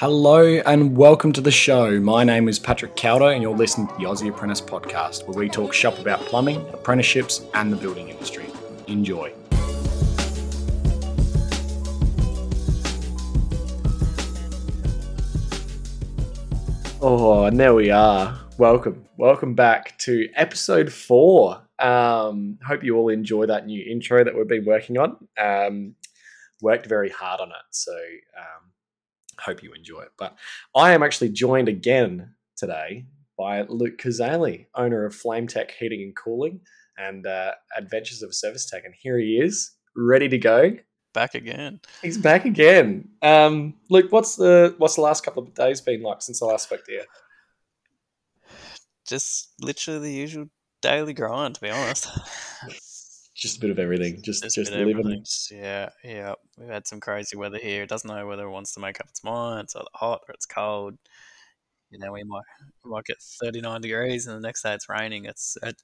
Hello and welcome to the show. My name is Patrick Cowder, and you're listening to the Aussie Apprentice podcast, where we talk shop about plumbing, apprenticeships, and the building industry. Enjoy. Oh, and there we are. Welcome, welcome back to episode four. Um, hope you all enjoy that new intro that we've been working on. Um, worked very hard on it, so um, hope you enjoy it. But I am actually joined again today by Luke Cazaly, owner of Flame Tech Heating and Cooling and uh, Adventures of a Service Tech, and here he is, ready to go. Back again. He's back again. Um, Luke, what's the what's the last couple of days been like since I last spoke to you? Just literally the usual daily grind, to be honest. Just a bit of everything. Just Just just a bit of living. everything. Yeah, yeah. We've had some crazy weather here. It doesn't know whether it wants to make up its mind. It's either hot or it's cold. You know, we might we might get thirty nine degrees, and the next day it's raining. It's it,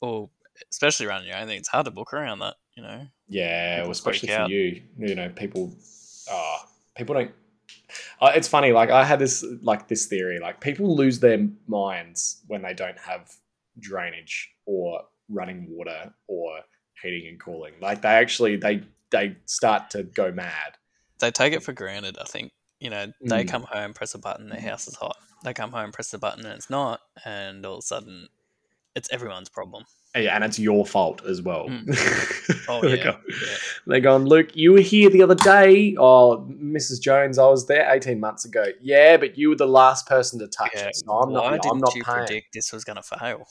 or especially around your I think It's hard to book around that. You know. Yeah, well, especially for out. you. You know, people. Oh, people don't. Uh, it's funny. Like I had this like this theory. Like people lose their minds when they don't have drainage or running water or heating and cooling. Like they actually they they start to go mad. They take it for granted. I think. You know, they Mm. come home, press a button, their house is hot. They come home, press the button, and it's not, and all of a sudden, it's everyone's problem. Yeah, and it's your fault as well. Oh They're yeah, go- yeah. They're going, Luke, you were here the other day. Oh, Mrs. Jones, I was there 18 months ago. Yeah, but you were the last person to touch Yeah, it. So I'm Why not, didn't I'm not you paying. predict this was going to fail?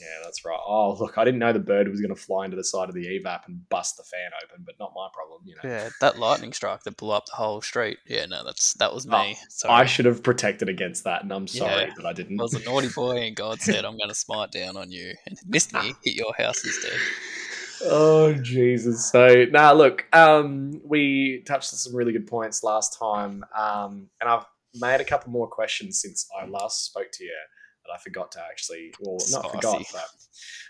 Yeah, that's right. Oh, look, I didn't know the bird was going to fly into the side of the evap and bust the fan open, but not my problem, you know. Yeah, that lightning strike that blew up the whole street. Yeah, no, that's that was Oh, me. So I should have protected against that, and I'm sorry Yeah. that I didn't. I was a naughty boy, and God said, "I'm going to smite down on you," and missed me, hit your house instead. Oh Jesus! So now look, um, we touched on some really good points last time, um, and I've made a couple more questions since I last spoke to you that I forgot to actually, well, not forgot, but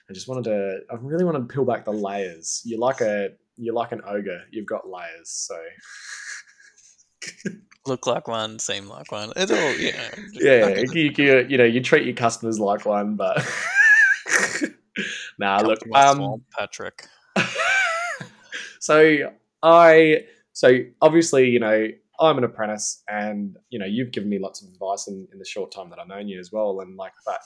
I just wanted to. I really wanted to peel back the layers. You're like a, you're like an ogre. You've got layers. So Look like one, seem like one. It's all you know. just- yeah, you, you, you know, you treat your customers like one, but nah, Come look, um, swamp, Patrick. so I so obviously you know I'm an apprentice and you know you've given me lots of advice in, in the short time that I've known you as well and like but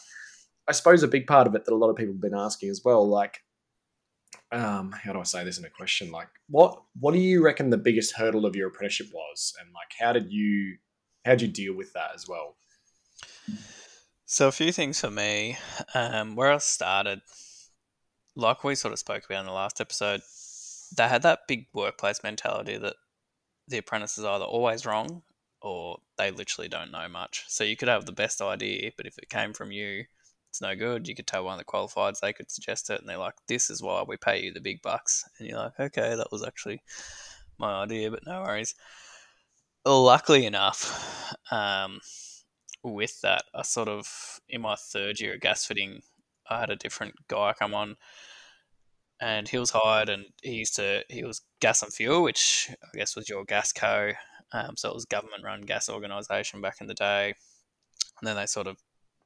I suppose a big part of it that a lot of people have been asking as well like um how do I say this in a question? Like what what do you reckon the biggest hurdle of your apprenticeship was? And like how did you how did you deal with that as well? So a few things for me. Um, where I started, like we sort of spoke about in the last episode, they had that big workplace mentality that the apprentice is either always wrong or they literally don't know much. So you could have the best idea, but if it came from you, it's no good. You could tell one of the qualifieds, they could suggest it, and they're like, "This is why we pay you the big bucks," and you're like, "Okay, that was actually my idea, but no worries." Luckily enough, um, with that, I sort of in my third year of gas fitting, I had a different guy come on, and he was hired, and he used to he was gas and fuel, which I guess was your gas co. Um, so it was government run gas organisation back in the day, and then they sort of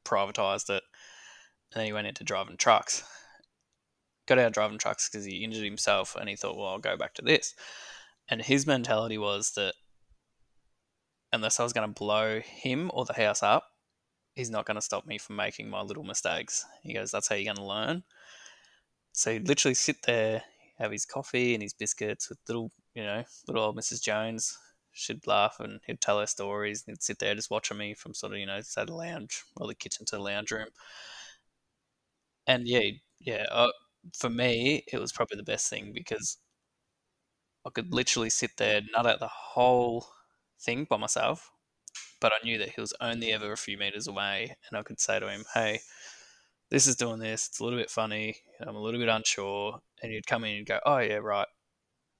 privatised it, and then he went into driving trucks. Got out of driving trucks because he injured himself, and he thought, well, I'll go back to this. And his mentality was that unless I was going to blow him or the house up, he's not going to stop me from making my little mistakes. He goes, that's how you're going to learn. So he'd literally sit there, have his coffee and his biscuits with little, you know, little old Mrs. Jones. She'd laugh and he'd tell her stories. And he'd sit there just watching me from sort of, you know, say the lounge or the kitchen to the lounge room. And yeah, yeah, uh, for me, it was probably the best thing because I could literally sit there, nut out the whole thing by myself, but I knew that he was only ever a few meters away, and I could say to him, "Hey, this is doing this. It's a little bit funny. I'm a little bit unsure." And he'd come in and go, "Oh yeah, right.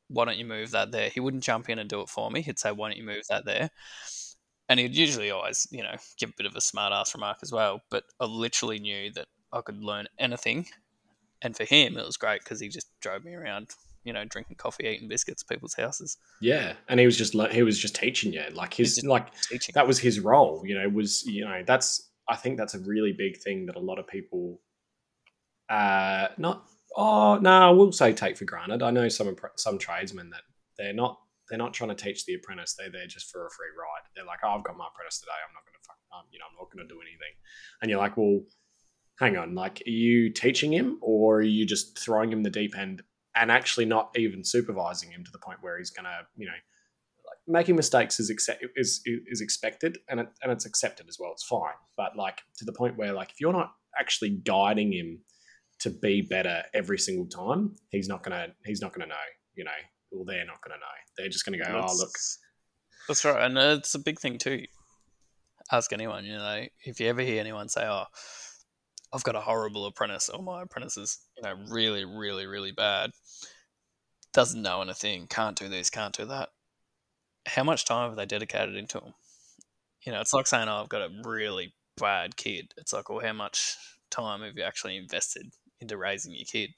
Why don't you move that there?" He wouldn't jump in and do it for me. He'd say, "Why don't you move that there?" And he'd usually always, you know, give a bit of a smart ass remark as well. But I literally knew that I could learn anything, and for him, it was great because he just drove me around, you know, drinking coffee, eating biscuits, at people's houses, Yeah, and he was just he was just teaching you like his like teaching. that was his role. You know, was you know that's I think that's a really big thing that a lot of people, uh, not oh no, I will say take for granted. I know some some tradesmen that they're not they're not trying to teach the apprentice. They're there just for a free ride. They're like, oh, I've got my apprentice today. I'm not going to fuck, um, you know, I'm not going to do anything. And you're like, well, hang on, like, are you teaching him or are you just throwing him the deep end and actually not even supervising him to the point where he's going to, you know, making mistakes is accept is is expected and it, and it's accepted as well. It's fine, but like to the point where like if you're not actually guiding him to be better every single time, he's not gonna he's not gonna know. You know, well they're not gonna know. They're just gonna go, oh look, That's- That's right, and it's a big thing too. Ask anyone, you know, if you ever hear anyone say, "Oh, I've got a horrible apprentice," or "My apprentice is, you know, really, really, really bad," doesn't know anything, can't do this, can't do that. How much time have they dedicated into them? You know, it's like saying, "Oh, I've got a really bad kid." It's like, well, how much time have you actually invested into raising your kid?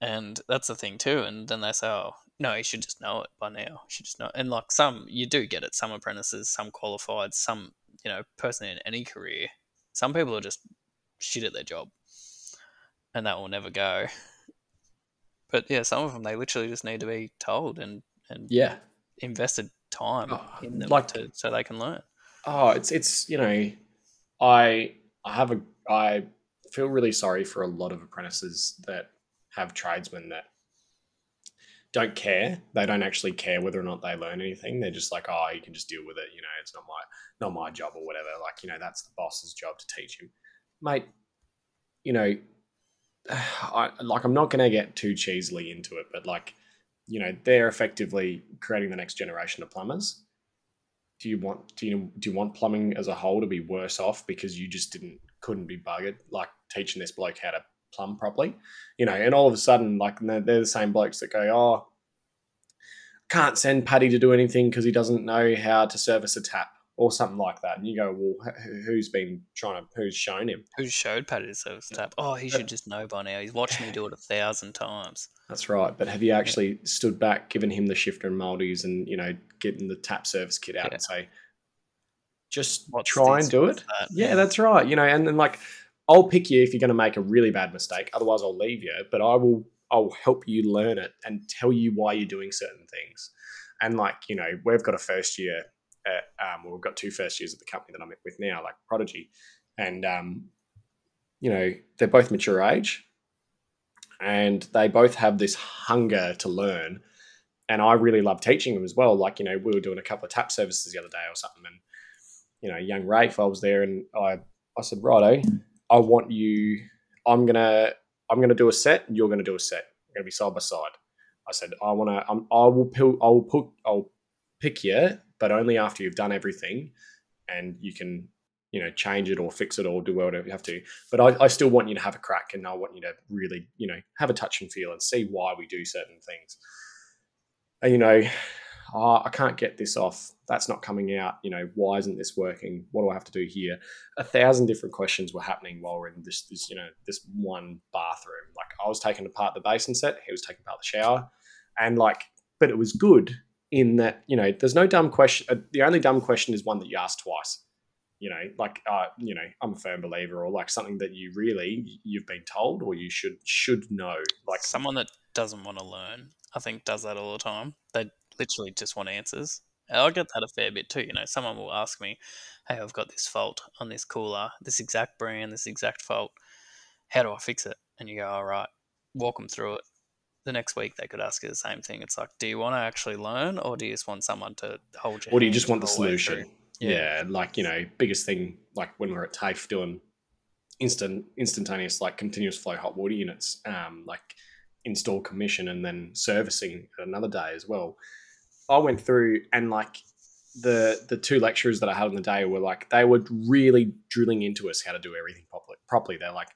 And that's the thing too. And then they say, "Oh, no, you should just know it by now. You should just know." And like some, you do get it. Some apprentices, some qualified, some you know, person in any career. Some people are just shit at their job, and that will never go. But yeah, some of them they literally just need to be told and and yeah, invested time Oh, in them like- to, so they can learn. oh, it's it's you know, I I have a I feel really sorry for a lot of apprentices that have tradesmen that don't care. They don't actually care whether or not they learn anything. They're just like, oh, you can just deal with it. You know, it's not my not my job or whatever. Like, you know, that's the boss's job to teach him, mate. You know, I like I'm not going to get too cheesily into it, but like, you know, they're effectively creating the next generation of plumbers. Do you want do you do you want plumbing as a whole to be worse off because you just didn't couldn't be buggered like teaching this bloke how to plumb properly? You know and all of a sudden like they're, they're the same blokes that go oh can't send paddy to do anything because he doesn't know how to service a tap or something like that and you go well who's been trying to who's shown him Who showed Paddy the service tap? Oh, he should just know by now. He's watched me do it a thousand times. that's right but have you actually stood back given him the shifter and multis and you know getting the tap service kit out Yeah. and say just What's try and do it that? Yeah, that's right. You know, and then like I'll pick you if you're going to make a really bad mistake. Otherwise, I'll leave you. But I will. I'll help you learn it and tell you why you're doing certain things. And like you know, we've got a first year. At, um, well, we've got two first years at the company that I'm with now, like Prodigy, and um, you know they're both mature age, and they both have this hunger to learn. And I really love teaching them as well. Like you know, we were doing a couple of tap services the other day or something, and you know, young Rafe, I was there and I, I said, righto, I want you, I'm to, I'm to do a set and you're to do a set. We're to be side by side. I said, I want to, I will, I will put, I'll pick you, but only after you've done everything and you can, you know, change it or fix it or do whatever you have to. But I, I still want you to have a crack and I want you to really, you know, have a touch and feel and see why we do certain things. And, you know, oh, I can't get this off. That's not coming out. You know, why isn't this working? What do I have to do here? A thousand different questions were happening while we're in this, this, you know, this one bathroom. Like I was taking apart the basin set, he was taking apart the shower, and like, but it was good in that you know, there's no dumb question. uh, The only dumb question is one that you ask twice. You know, like, uh, you know, I'm a firm believer, or like something that you really you've been told, or you should should know. Like, someone that doesn't want to learn, I think, does that all the time. They literally just want answers. I get that a fair bit too. You know, someone will ask me, "Hey, I've got this fault on this cooler, this exact brand, this exact fault. How do I fix it?" And you go, "All right, walk them through it." The next week they could ask you the same thing. It's like, do you want to actually learn, or do you just want someone to hold your? or do you just want the solution? through? Yeah. like you know, biggest thing like when we we're at TAFE doing instant instantaneous like continuous flow hot water units, um, like install commission and then servicing another day as well. I went through and like the the two lecturers that I had on the day were like they were really drilling into us how to do everything properly. Properly, they're like,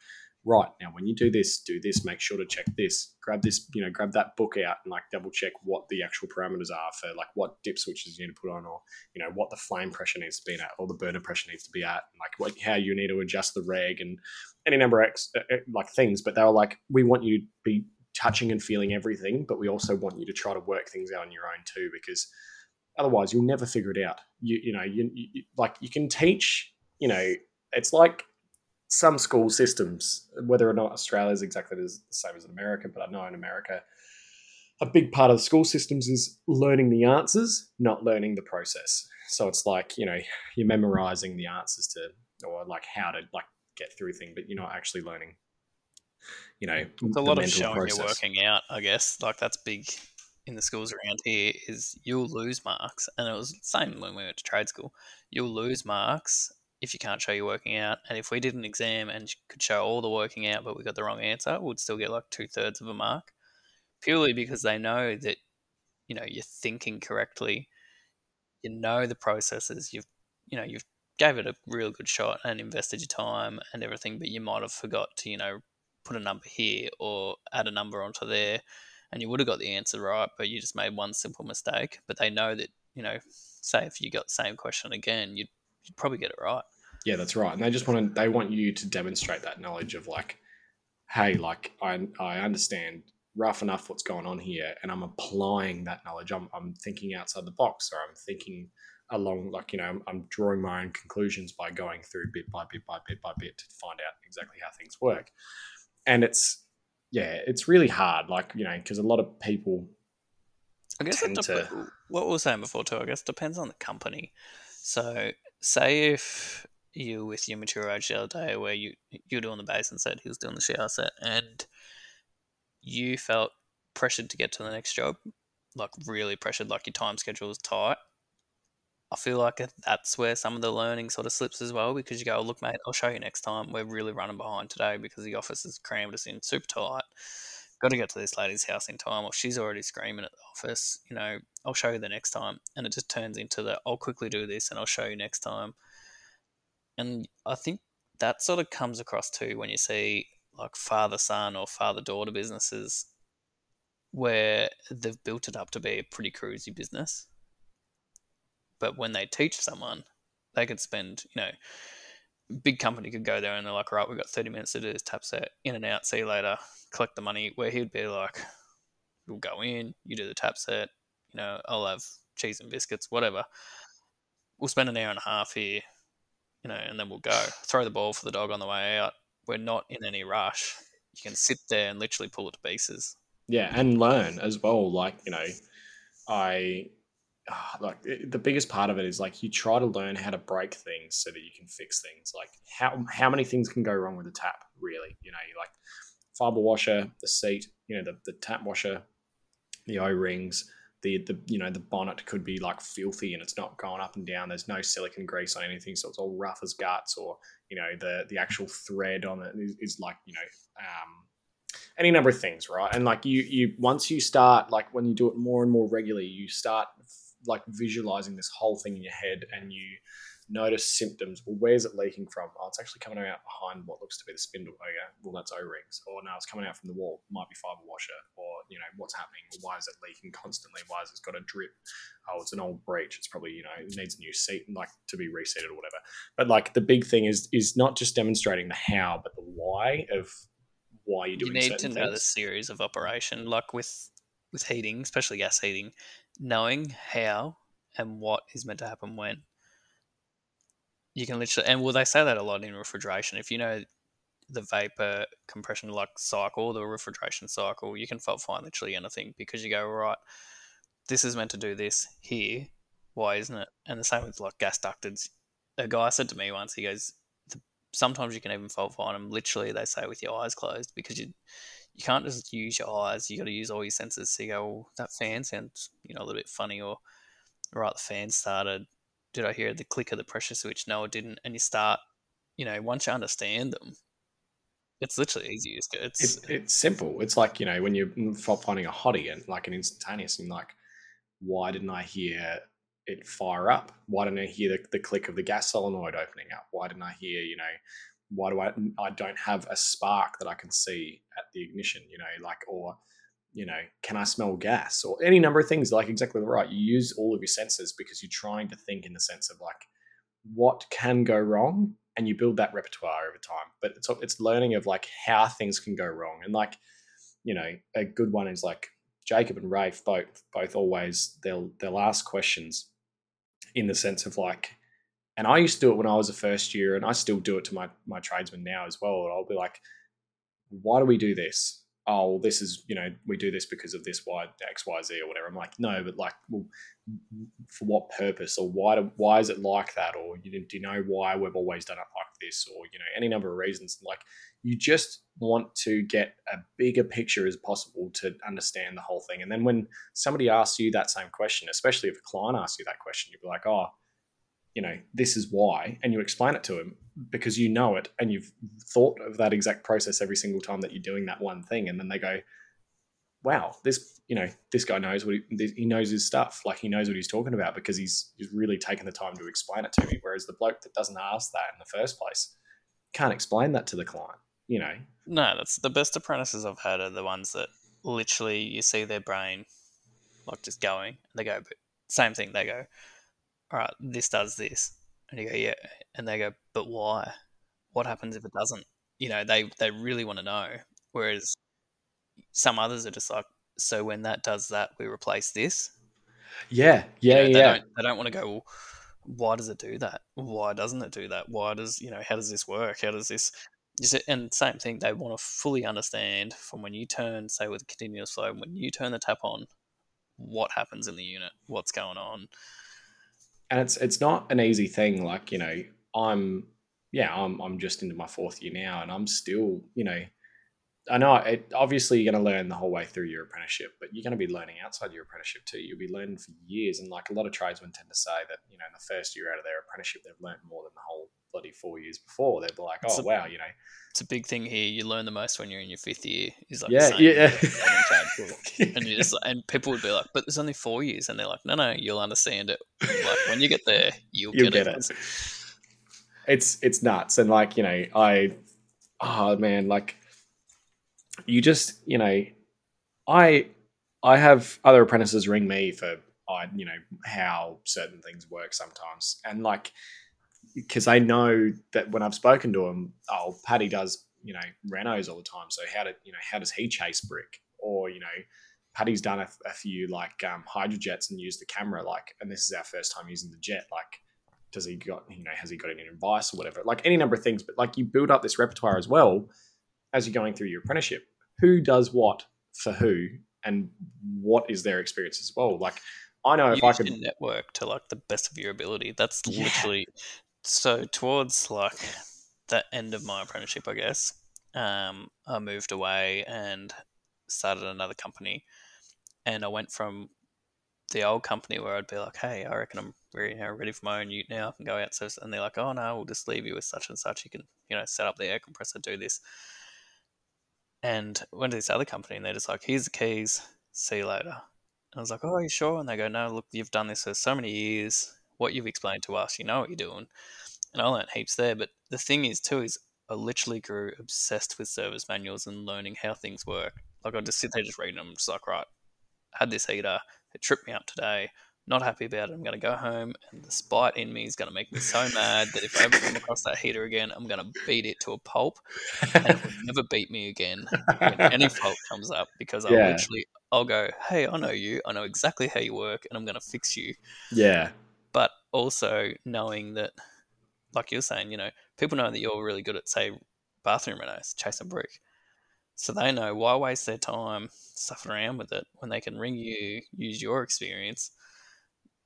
right now when you do this, do this. Make sure to check this. Grab this, you know, grab that book out and like double check what the actual parameters are for like what dip switches you need to put on, or you know what the flame pressure needs to be at, or the burner pressure needs to be at, and like what how you need to adjust the reg and any number of ex, uh, uh, like things. But they were like, we want you to be touching and feeling everything, but we also want you to try to work things out on your own too, because otherwise you'll never figure it out. You you know you, you like you can teach. You know, it's like some school systems, whether or not Australia is exactly the same as in America, but I know in America, a big part of the school systems is learning the answers, not learning the process. So it's like you know you're memorizing the answers to or like how to like get through thing, but you're not actually learning. You know, it's a lot of showing process. you're working out. I guess like that's big in the schools around here. Is you'll lose marks, and it was the same when we went to trade school. You'll lose marks if you can't show you're working out, and if we did an exam and could show all the working out, but we got the wrong answer, we'd still get like two thirds of a mark, purely because they know that you know you're thinking correctly, you know the processes, you've you know you've gave it a real good shot and invested your time and everything, but you might have forgot to, you know, put a number here or add a number onto there and you would have got the answer right, but you just made one simple mistake. But they know that, you know, say if you got the same question again, you'd, you'd probably get it right. Yeah, that's right. And they just want to, they want you to demonstrate that knowledge of like, hey, like I, I understand rough enough what's going on here and I'm applying that knowledge. I'm, I'm thinking outside the box or I'm thinking along like you know I'm, I'm, drawing my own conclusions by going through bit by bit by bit by bit to find out exactly how things work and it's yeah it's really hard like you know because a lot of people i guess it dep- to... what we were saying before too i guess depends on the company so say if you with your mature the day where you you're doing the basin set he was doing the shower set and you felt pressured to get to the next job like really pressured like your time schedule was tight I feel like that's where some of the learning sort of slips as well because you go, oh, look, mate, I'll show you next time. We're really running behind today because the office has crammed us in super tight. Got to get to this lady's house in time, or she's already screaming at the office. You know, I'll show you the next time. And it just turns into the, I'll quickly do this and I'll show you next time. And I think that sort of comes across too when you see like father son or father daughter businesses where they've built it up to be a pretty cruisy business but when they teach someone, they could spend, you know, big company could go there and they're like, right, we've got 30 minutes to do this tap set, in and out, see you later, collect the money. Where he'd be like, we'll go in, you do the tap set, you know, I'll have cheese and biscuits, whatever. We'll spend an hour and a half here, you know, and then we'll go. Throw the ball for the dog on the way out. We're not in any rush. You can sit there and literally pull it to pieces. Yeah, and learn as well. Like, you know, I like the biggest part of it is like you try to learn how to break things so that you can fix things. Like how how many things can go wrong with a tap? Really, you know, like fiber washer, the seat, you know, the, the tap washer, the O rings, the the you know the bonnet could be like filthy and it's not going up and down. There's no silicon grease on anything, so it's all rough as guts. Or you know the the actual thread on it is, is like you know. Um, any number of things, right? And like you, you once you start, like when you do it more and more regularly, you start like visualizing this whole thing in your head and you notice symptoms. Well, where's it leaking from? Oh, it's actually coming out behind what looks to be the spindle. Oh, yeah, well, that's O rings. Or no, it's coming out from the wall. Might be fiber washer. Or, you know, what's happening? Why is it leaking constantly? Why has it got a drip? Oh, it's an old breach. It's probably, you know, it needs a new seat, like to be reseated or whatever. But like the big thing is, is not just demonstrating the how, but the why of why you're doing You need to know things. the series of operation. Like with, with heating, especially gas heating, knowing how and what is meant to happen when. You can literally, and well, they say that a lot in refrigeration. If you know the vapor compression like cycle, the refrigeration cycle, you can fault find literally anything because you go right. This is meant to do this here. Why isn't it? And the same with like gas ducted. A guy said to me once, he goes, sometimes you can even fault find them. Literally, they say with your eyes closed because you you can't just use your eyes. You got to use all your senses. So you go, well, that fan sounds, you know, a little bit funny, or right, the fan started. Did I hear the click of the pressure switch? No, it didn't. And you start, you know, once you understand them, it's literally easy. It's it's, it's simple. It's like you know when you're finding a hottie and like an instantaneous, and like, why didn't I hear it fire up? Why didn't I hear the, the click of the gas solenoid opening up? Why didn't I hear you know why do I I don't have a spark that I can see at the ignition, you know, like or you know, can I smell gas or any number of things like exactly right. You use all of your senses because you're trying to think in the sense of like what can go wrong and you build that repertoire over time. But it's it's learning of like how things can go wrong and like you know, a good one is like Jacob and Rafe both both always they'll they'll ask questions in the sense of like and I used to do it when I was a first year and I still do it to my my tradesmen now as well. I'll be like, why do we do this? oh, well, this is, you know, we do this because of this Y, X, Y, Z or whatever. I'm like, no, but like, well, for what purpose or why, do, why is it like that? Or you do you know why we've always done it like this? Or, you know, any number of reasons. Like, you just want to get a bigger picture as possible to understand the whole thing. And then when somebody asks you that same question, especially if a client asks you that question, you'll be like, oh, you know, this is why, and you explain it to them because you know it and you've thought of that exact process every single time that you're doing that one thing, and then they go, "Wow, this you know, this guy knows what he, he knows his stuff. Like he knows what he's talking about because he's he's really taken the time to explain it to me. Whereas the bloke that doesn't ask that in the first place can't explain that to the client. You know, no, that's the best apprentices I've had are the ones that literally you see their brain like just going, and they go, but same thing. They go, all right, this does this. And you go, yeah. And they go, but why? What happens if it doesn't? You know, they, they really want to know. Whereas some others are just like, so when that does that, we replace this. Yeah, yeah, you know, yeah. They don't, they don't want to go, well, why does it do that? Why doesn't it do that? Why does, you know, how does this work? How does this, and same thing, they want to fully understand from when you turn, say with a continuous flow, when you turn the tap on, what happens in the unit, what's going on, and it's it's not an easy thing. Like you know, I'm yeah, I'm I'm just into my fourth year now, and I'm still you know, I know it, obviously you're going to learn the whole way through your apprenticeship, but you're going to be learning outside your apprenticeship too. You'll be learning for years, and like a lot of tradesmen tend to say that you know in the first year out of their apprenticeship they've learned more than the whole bloody four years before. They'd be like, oh a, wow, you know, it's a big thing here. You learn the most when you're in your fifth year. Is like yeah, yeah, and you just and people would be like, but there's only four years, and they're like, no, no, you'll understand it. Like when you get there, you'll, you'll get, get it. it. It's it's nuts, and like you know, I oh man, like you just you know, I I have other apprentices ring me for I you know how certain things work sometimes, and like because I know that when I've spoken to him, oh, Paddy does you know renos all the time. So how did you know how does he chase brick? Or you know, Paddy's done a, a few like um, hydrojets and used the camera. Like, and this is our first time using the jet. Like, does he got you know has he got any advice or whatever? Like any number of things. But like you build up this repertoire as well as you're going through your apprenticeship. Who does what for who, and what is their experience as well? Like. I know if I could network to like the best of your ability. That's yeah. literally so towards like the end of my apprenticeship, I guess, um, I moved away and started another company, and I went from the old company where I'd be like, "Hey, I reckon I'm ready, you know, ready for my own ute now. I can go out." So, and they're like, "Oh no, we'll just leave you with such and such. You can, you know, set up the air compressor, do this." And went to this other company, and they're just like, "Here's the keys. See you later." And I was like, "Oh, are you sure?" And they go, "No, look, you've done this for so many years what you've explained to us, you know what you're doing. And I learned heaps there. But the thing is, too, is I literally grew obsessed with service manuals and learning how things work. Like I just sit there just reading them, just like, right, I had this heater, it tripped me up today. Not happy about it. I'm going to go home, and the spite in me is going to make me so mad that if I ever come across that heater again, I'm going to beat it to a pulp, and it will never beat me again when any fault comes up because I yeah. literally I'll go, hey, I know you, I know exactly how you work, and I'm going to fix you. Yeah also knowing that, like you're saying, you know, people know that you're really good at, say, bathroom renos, uh, chasing brick. So they know why waste their time stuffing around with it when they can ring you, use your experience.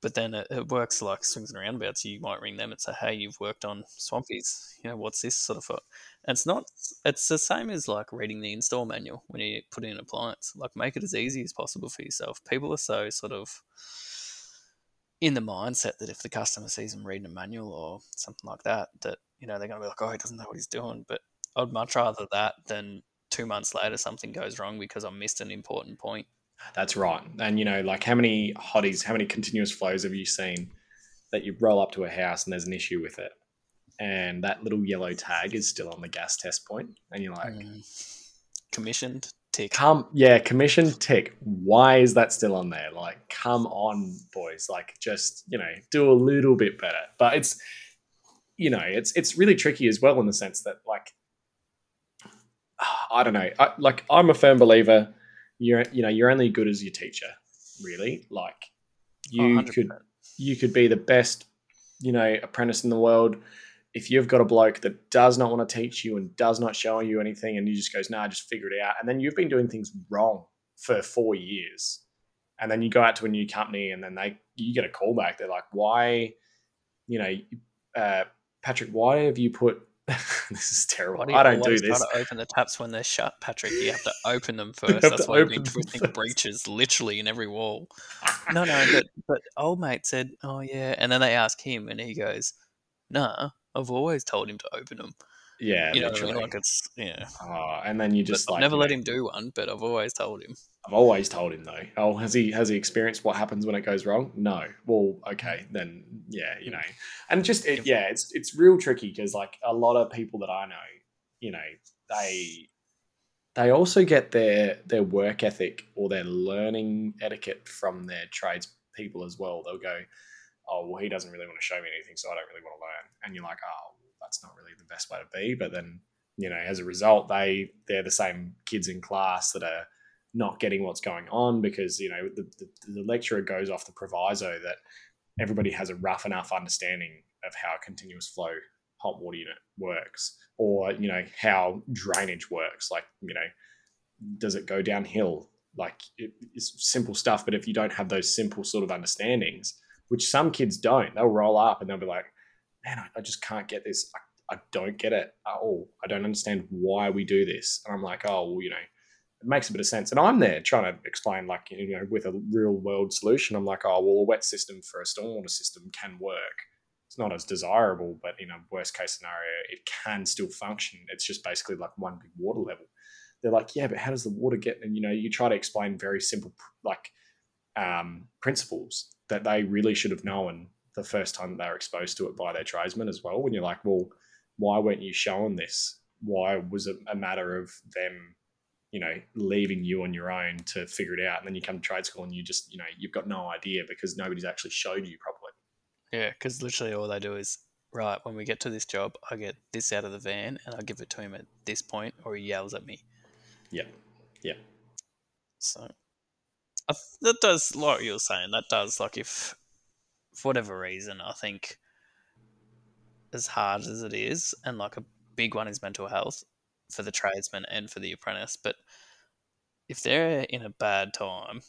But then it, it works like swings and roundabouts. You might ring them and say, "Hey, you've worked on swampies. You know, what's this sort of?" For? And it's not. It's the same as like reading the install manual when you put in an appliance. Like, make it as easy as possible for yourself. People are so sort of in the mindset that if the customer sees them reading a manual or something like that, that you know they're going to be like, "Oh, he doesn't know what he's doing." But I'd much rather that than two months later something goes wrong because I missed an important point. That's right. And you know, like how many hotties, how many continuous flows have you seen that you roll up to a house and there's an issue with it, and that little yellow tag is still on the gas test point, and you're like, mm. commissioned tick. Come, yeah, commission tick. Why is that still on there? Like, come on, boys. Like, just you know, do a little bit better. But it's, you know, it's it's really tricky as well in the sense that like, I don't know. I, like I'm a firm believer. You're you know you're only good as your teacher. Really, like you Oh, could 100%. you could be the best you know apprentice in the world. If you've got a bloke that does not want to teach you and does not show you anything, and you just goes, "Nah, just figure it out," and then you've been doing things wrong for four years, and then you go out to a new company, and then they you get a call back. They're like, "Why, you know, uh, Patrick? Why have you put?" this is terrible. Do you I don't do this. Try to open the taps when they're shut, Patrick. You have to open them first. That's why we've been twisting breaches literally in every wall. No, no, but but old mate said, "Oh yeah," and then they ask him, and he goes, "Nah, I've always told him to open them." Yeah, You know literally. Like it's yeah. Oh, and then you just But like I've never let him do one, but I've always told him. I've always told him though. Oh, has he has he experienced what happens when it goes wrong? No. Well, okay, then yeah, you mm. know, and just it, yeah, it's it's real tricky because like a lot of people that I know, you know, they they also get their their work ethic or their learning etiquette from their trades people as well. They'll go, oh well, he doesn't really want to show me anything, so I don't really want to learn. And you're like, oh, that's not really the best way to be. But then you know, as a result, they they're the same kids in class that are not getting what's going on because you know the, the, the lecturer goes off the proviso that everybody has a rough enough understanding of how a continuous flow hot water unit works or you know how drainage works like you know does it go downhill like it, it's simple stuff but if you don't have those simple sort of understandings which some kids don't they'll roll up and they'll be like man i, I just can't get this I, I don't get it at all i don't understand why we do this and i'm like oh well you know it makes a bit of sense. And I'm there trying to explain, like, you know, with a real world solution. I'm like, oh, well, a wet system for a stormwater system can work. It's not as desirable, but in a worst case scenario, it can still function. It's just basically like one big water level. They're like, yeah, but how does the water get? And, you know, you try to explain very simple, like, um, principles that they really should have known the first time they were exposed to it by their tradesmen as well. When you're like, well, why weren't you shown this? Why was it a matter of them you know, leaving you on your own to figure it out. And then you come to trade school and you just, you know, you've got no idea because nobody's actually showed you properly. Yeah, because literally all they do is right when we get to this job, I get this out of the van and I give it to him at this point, or he yells at me. Yeah. Yeah. So th- that does, like you're saying, that does like if for whatever reason, I think as hard as it is, and like a big one is mental health for the tradesman and for the apprentice, but if they're in a bad time,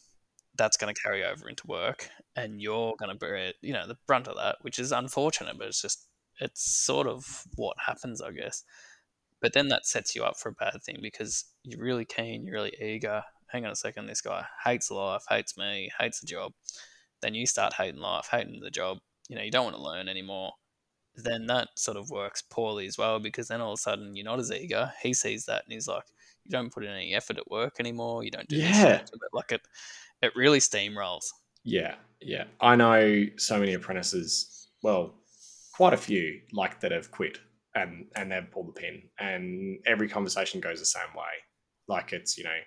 that's going to carry over into work, and you're going to bear, you know, the brunt of that, which is unfortunate, but it's just it's sort of what happens, I guess. But then that sets you up for a bad thing because you're really keen, you're really eager. Hang on a second, this guy hates life, hates me, hates the job. Then you start hating life, hating the job. You know, you don't want to learn anymore. Then that sort of works poorly as well because then all of a sudden you're not as eager. He sees that and he's like, you don't put in any effort at work anymore. You don't do this, Yeah. that." Like it, it really steamrolls. Yeah. Yeah. I know so many apprentices, well, quite a few, like that have quit and, and they've pulled the pin. And every conversation goes the same way. Like it's, you know,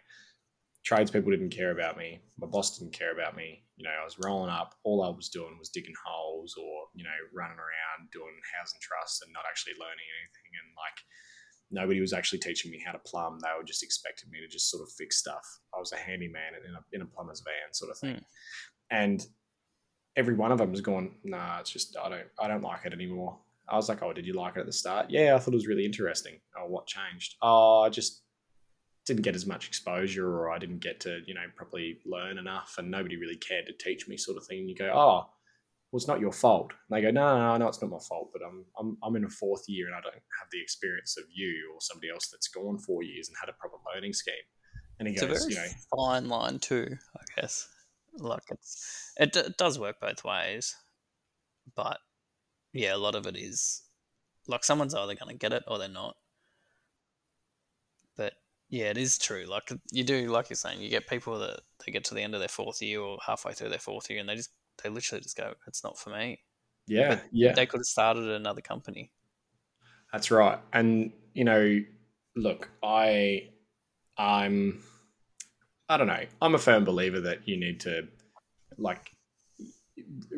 tradespeople didn't care about me. My boss didn't care about me. You know, I was rolling up. All I was doing was digging holes or, you know, running around doing housing trusts and not actually learning anything. And like, nobody was actually teaching me how to plumb. They were just expecting me to just sort of fix stuff. I was a handyman in a, in a plumber's van sort of thing. Hmm. And every one of them was going, nah, it's just, I don't, I don't like it anymore. I was like, oh, did you like it at the start? Yeah, I thought it was really interesting. Oh, what changed? Oh, I just didn't get as much exposure or I didn't get to, you know, properly learn enough and nobody really cared to teach me sort of thing. And you go, oh, well, it's not your fault. And they go, no, no, no, it's not my fault, but I'm, I'm, I'm in a fourth year and I don't have the experience of you or somebody else that's gone four years and had a proper learning scheme. And he It's a goes, very you know, fine line too, I guess. Like it's it, d- it does work both ways, but yeah, a lot of it is like someone's either going to get it or they're not. Yeah, it is true. Like you do, like you're saying, you get people that they get to the end of their fourth year or halfway through their fourth year, and they just they literally just go, "It's not for me." yeah, But yeah. They could have started at another company. That's right. And you know, look, I I'm I don't know. I'm a firm believer that you need to like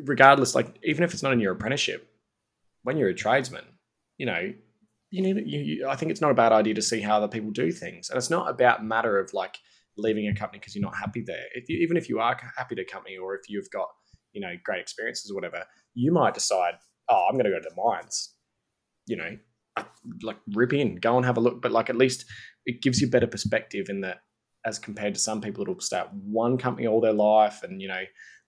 regardless like even if it's not in your apprenticeship, when you're a tradesman, you know, you need you, you, I think it's not a bad idea to see how other people do things, and it's not about matter of like leaving a company because you're not happy there. If you, even if you are happy to a company, or if you've got you know great experiences or whatever, you might decide, oh, I'm going to go to the mines. You know, like rip in, go and have a look. But like at least it gives you better perspective in that as compared to some people that'll start one company all their life and you know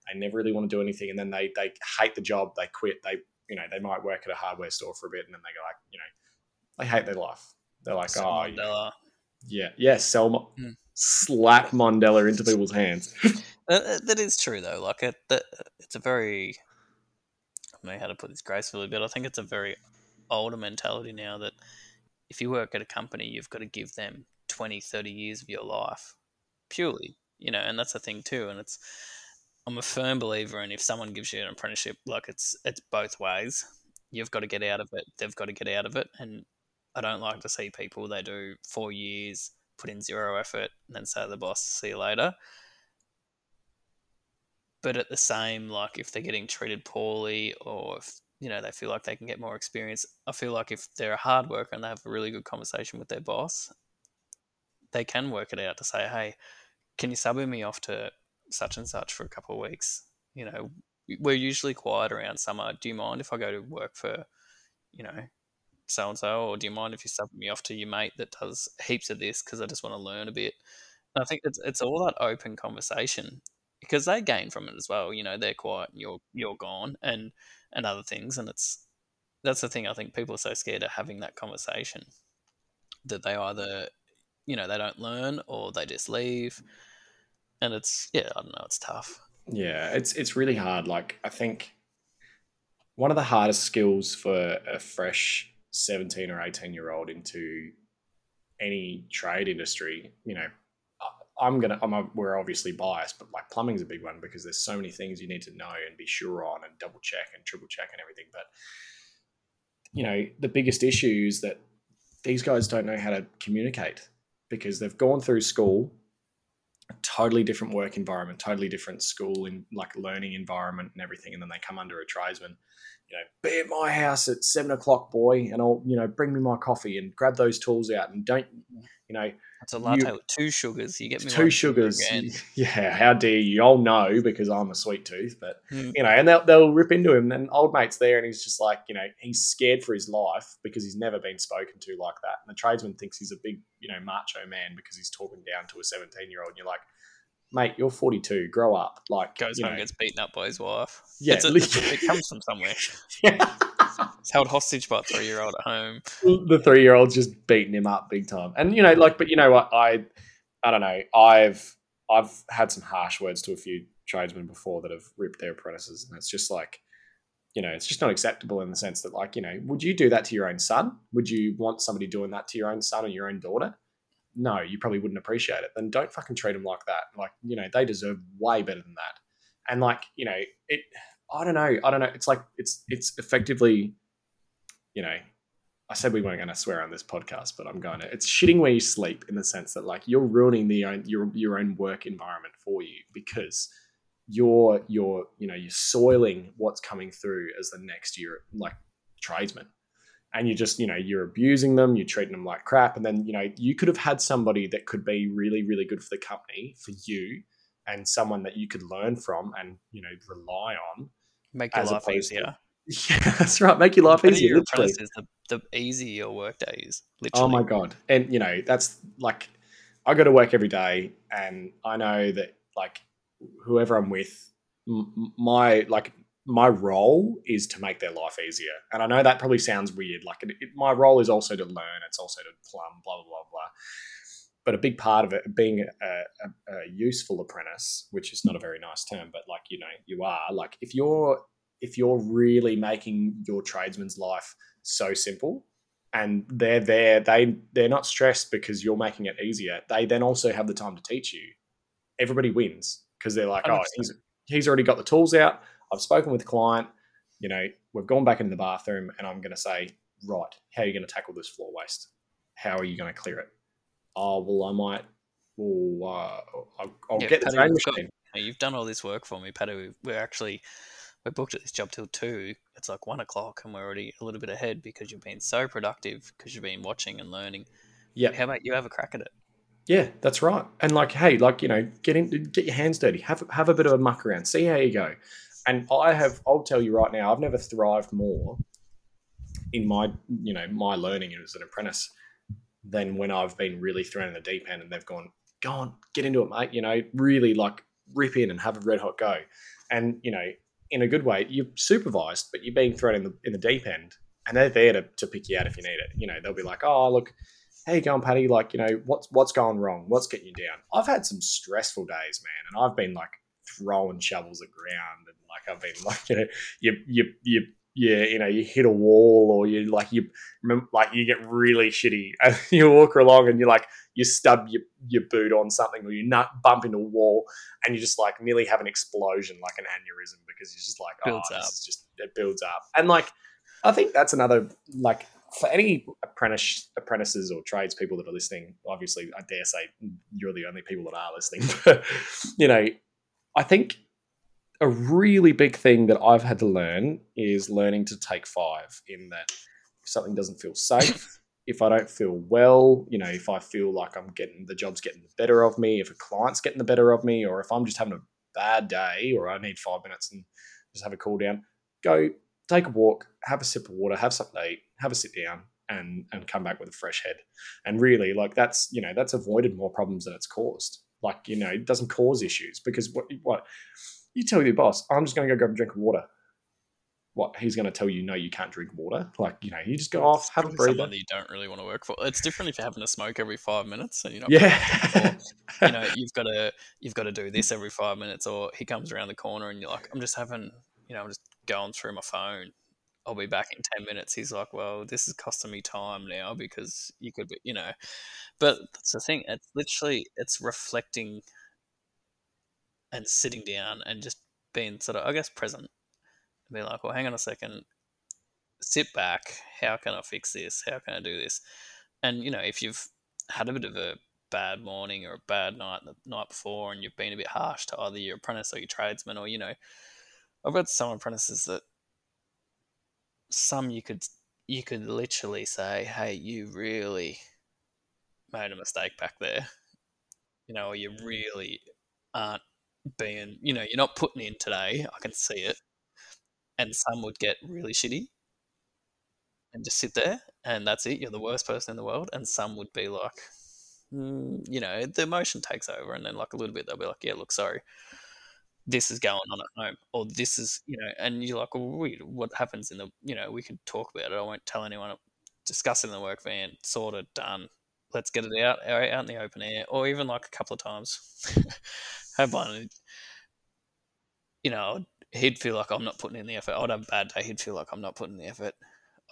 they never really want to do anything and then they they hate the job, they quit, they you know they might work at a hardware store for a bit and then they go like you know they hate their life. They're like, Some oh, Mandela. yeah, yeah, Selma, Mm. slap Mandela into people's hands. That- is true though. Like it, that, it's a very. I don't know how to put this gracefully, but I think it's a very older mentality now that if you work at a company, you've got to give them 20, 30 years of your life purely, you know, and that's the thing too. And it's, I'm a firm believer in if someone gives you an apprenticeship, like it's it's both ways. You've got to get out of it. They've got to get out of it. And I don't like to see people they do four years, put in zero effort, and then say to the boss, "See you later." But at the same, like if they're getting treated poorly, or if you know they feel like they can get more experience, I feel like if they're a hard worker and they have a really good conversation with their boss, they can work it out to say, "Hey, can you sub me off to such and such for a couple of weeks?" You know, we're usually quiet around summer. Do you mind if I go to work for, you know, so and so, or do you mind if you sub me off to your mate that does heaps of this because I just want to learn a bit? And I think it's it's all that open conversation because they gain from it as well. You know, they're quiet, and you're you're gone, and and other things, and it's that's the thing. I think people are so scared of having that conversation that they either you know they don't learn or they just leave, and it's yeah, I don't know, it's tough. Yeah, it's it's really hard. Like I think one of the hardest skills for a fresh seventeen or eighteen year old into any trade industry, you know, I'm gonna. I'm a, we're obviously biased, but like plumbing's a big one because there's so many things you need to know and be sure on and double check and triple check and everything. But you know, the biggest issue is that these guys don't know how to communicate because they've gone through school totally different work environment, totally different school in like learning environment and everything, and then they come under a tradesman. You know, be at my house at seven o'clock, boy, and I'll you know bring me my coffee and grab those tools out and don't you know It's a latte with two sugars. You get me two sugars. again. Yeah, how dare you? I'll know because I'm a sweet tooth, but Mm. you know, and they'll, they'll rip into him. And old mate's there, and he's just like, you know, he's scared for his life because he's never been spoken to like that. And the tradesman thinks he's a big, you know, macho man because he's talking down to a 17 year old. And you're like, mate, you're 42, grow up. Like, Goes home, know, gets beaten up by his wife. Yeah, It's a- it comes from somewhere. It's held hostage by a three year old at home. the three year old's just beating him up big time. And you know, like, but you know what? I, I don't know. I've I've had some harsh words to a few tradesmen before that have ripped their apprentices, and it's just like, you know, it's just not acceptable in the sense that, like, you know, would you do that to your own son? Would you want somebody doing that to your own son or your own daughter? No, you probably wouldn't appreciate it. Then don't fucking treat them like that. Like, you know, they deserve way better than that. And like, you know, it. I don't know. I don't know. It's like it's it's effectively, you know, I said we weren't going to swear on this podcast, but I'm going to. It's shitting where you sleep in the sense that like you're ruining the own your your own work environment for you because you're you're you know you're soiling what's coming through as the next year like tradesman, and you just you know you're abusing them, you're treating them like crap, and then you know you could have had somebody that could be really really good for the company for you, and someone that you could learn from and you know rely on. Make your life to- easier. Yeah, that's right. Make your life easier. your literally. apprentices, the, the easier your work day is. Literally. Oh my god! And you know that's like I go to work every day, and I know that like whoever I'm with, m- my like my role is to make their life easier. And I know that probably sounds weird. Like it, it, my role is also to learn. It's also to plumb. Blah blah blah blah. But a big part of it, being a, a, a useful apprentice, which is not a very nice term, but like you know, you are like if you're if you're really making your tradesman's life so simple, and they're there, they they're not stressed because you're making it easier. They then also have the time to teach you. Everybody wins because they're like, oh, 100%. he's he's already got the tools out. I've spoken with the client. You know, we've gone back into the bathroom, and I'm going to say, right, how are you going to tackle this floor waste? How are you going to clear it? Oh, well, I might. Well, uh, I'll, I'll Yeah, get the Paddy, we've got- machine. You've done all this work for me, Paddy. We- We're actually we're booked at this job till two. It's like one o'clock, and we're already a little bit ahead because you've been so productive because you've been watching and learning. Yeah. How about you have a crack at it? Yeah, that's right. And like, hey, like you know, get in, get your hands dirty, have have a bit of a muck around, see how you go. And I have, I'll tell you right now, I've never thrived more in my, you know, my learning as an apprentice than when I've been really thrown in the deep end and they've gone, go on, get into it, mate. You know, really like rip in and have a red hot go. And you know, in a good way, you're supervised, but you're being thrown in the in the deep end, and they're there to, to pick you out if you need it. You know, they'll be like, oh, look how you going, Paddy? Like, you know, what's what's going wrong? What's getting you down? I've had some stressful days, man, and I've been like throwing shovels at ground, and like I've been like, you know, you you you yeah, you know, you hit a wall or you like you remember, like you get really shitty and you walk along and you're like you stub your, your boot on something or you nut bump into a wall and you just like nearly have an explosion like an aneurysm because you're just like Builds oh up. this is just it builds up and like I think that's another like for any apprentice apprentices or tradespeople that are listening obviously I dare say mm, you're the only people that are listening but you know I think a really big thing that I've had to learn is learning to take five in that if something doesn't feel safe, if I don't feel well, you know, if I feel like I'm getting the job's getting the better of me, if a client's getting the better of me, or if I'm just having a bad day or I need five minutes and just have a cool down, go take a walk, have a sip of water, have something to eat, have a sit down and and come back with a fresh head. And really like that's, you know, that's avoided more problems than it's caused. Like, you know, it doesn't cause issues because what what you tell your boss, I'm just going to go grab a drink of water. What he's going to tell you, no, you can't drink water. Like you know, you just go off, have a breather. that you don't really want to work for. It's different if you're having to smoke every five minutes and you're not. Yeah, you know, you've got to you've got to do this every five minutes, or he comes around the corner and you're like, I'm just having, you know, I'm just going through my phone. I'll be back in ten minutes. He's like, well, this is costing me time now because you could be, you know. But that's the thing. It's literally it's reflecting and sitting down and just being sort of, I guess, present. And be like, well, hang on a second. Sit back. How can I fix this? How can I do this? And you know, if you've had a bit of a bad morning or a bad night the night before, and you've been a bit harsh to either your apprentice or your tradesman, or you know, I've got some apprentices that some you could you could literally say, "Hey, you really made a mistake back there," you know, or you really aren't being, you know, you're not putting in today. I can see it, and some would get really shitty and just sit there, and that's it. You're the worst person in the world, and some would be like, mm, you know, the emotion takes over, and then like a little bit, they'll be like, "Yeah, look, sorry." This is going on at home, or this is, you know, and you're like, well, wait, what happens in the, you know, we could talk about it. I won't tell anyone. Discuss in the work van, sort of done. Let's get it out, out in the open air, or even like a couple of times. have one. You know, he'd feel like I'm not putting in the effort. I'd have a bad day. He'd feel like I'm not putting the effort.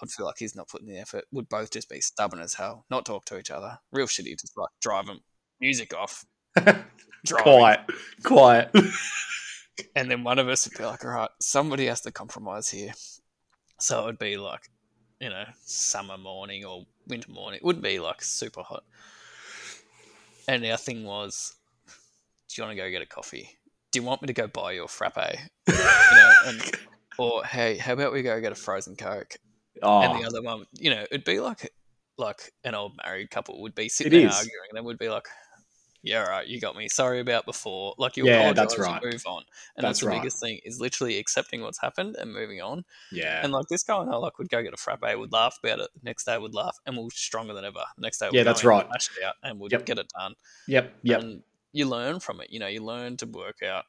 I'd feel like he's not putting the effort. Would both just be stubborn as hell, not talk to each other. Real shitty, just like drive them, music off, quiet, quiet. And then one of us would be like, all right, somebody has to compromise here. So it would be like, you know, summer morning or winter morning. It wouldn't be like super hot. And our thing was, do you want to go get a coffee? Do you want me to go buy you a frappe? You know, and, or hey, how about we go get a frozen coke? Oh, And the oh. other one, you know, it'd be like like an old married couple would be sitting It there is. arguing, and they would be like, "Yeah, right, you got me. Sorry about before." Like you Yeah, apologize that's right. move on, and That's that's, the right. biggest thing is literally accepting what's happened and moving on. yeah, And like this guy and I, like would go get a frappe, would laugh about it. The next day, would laugh, and we're stronger than ever. The next day, Yeah, that's right. Out, and would Yep. get it done. yep, yep. And you learn from it. You know, you learn to work out.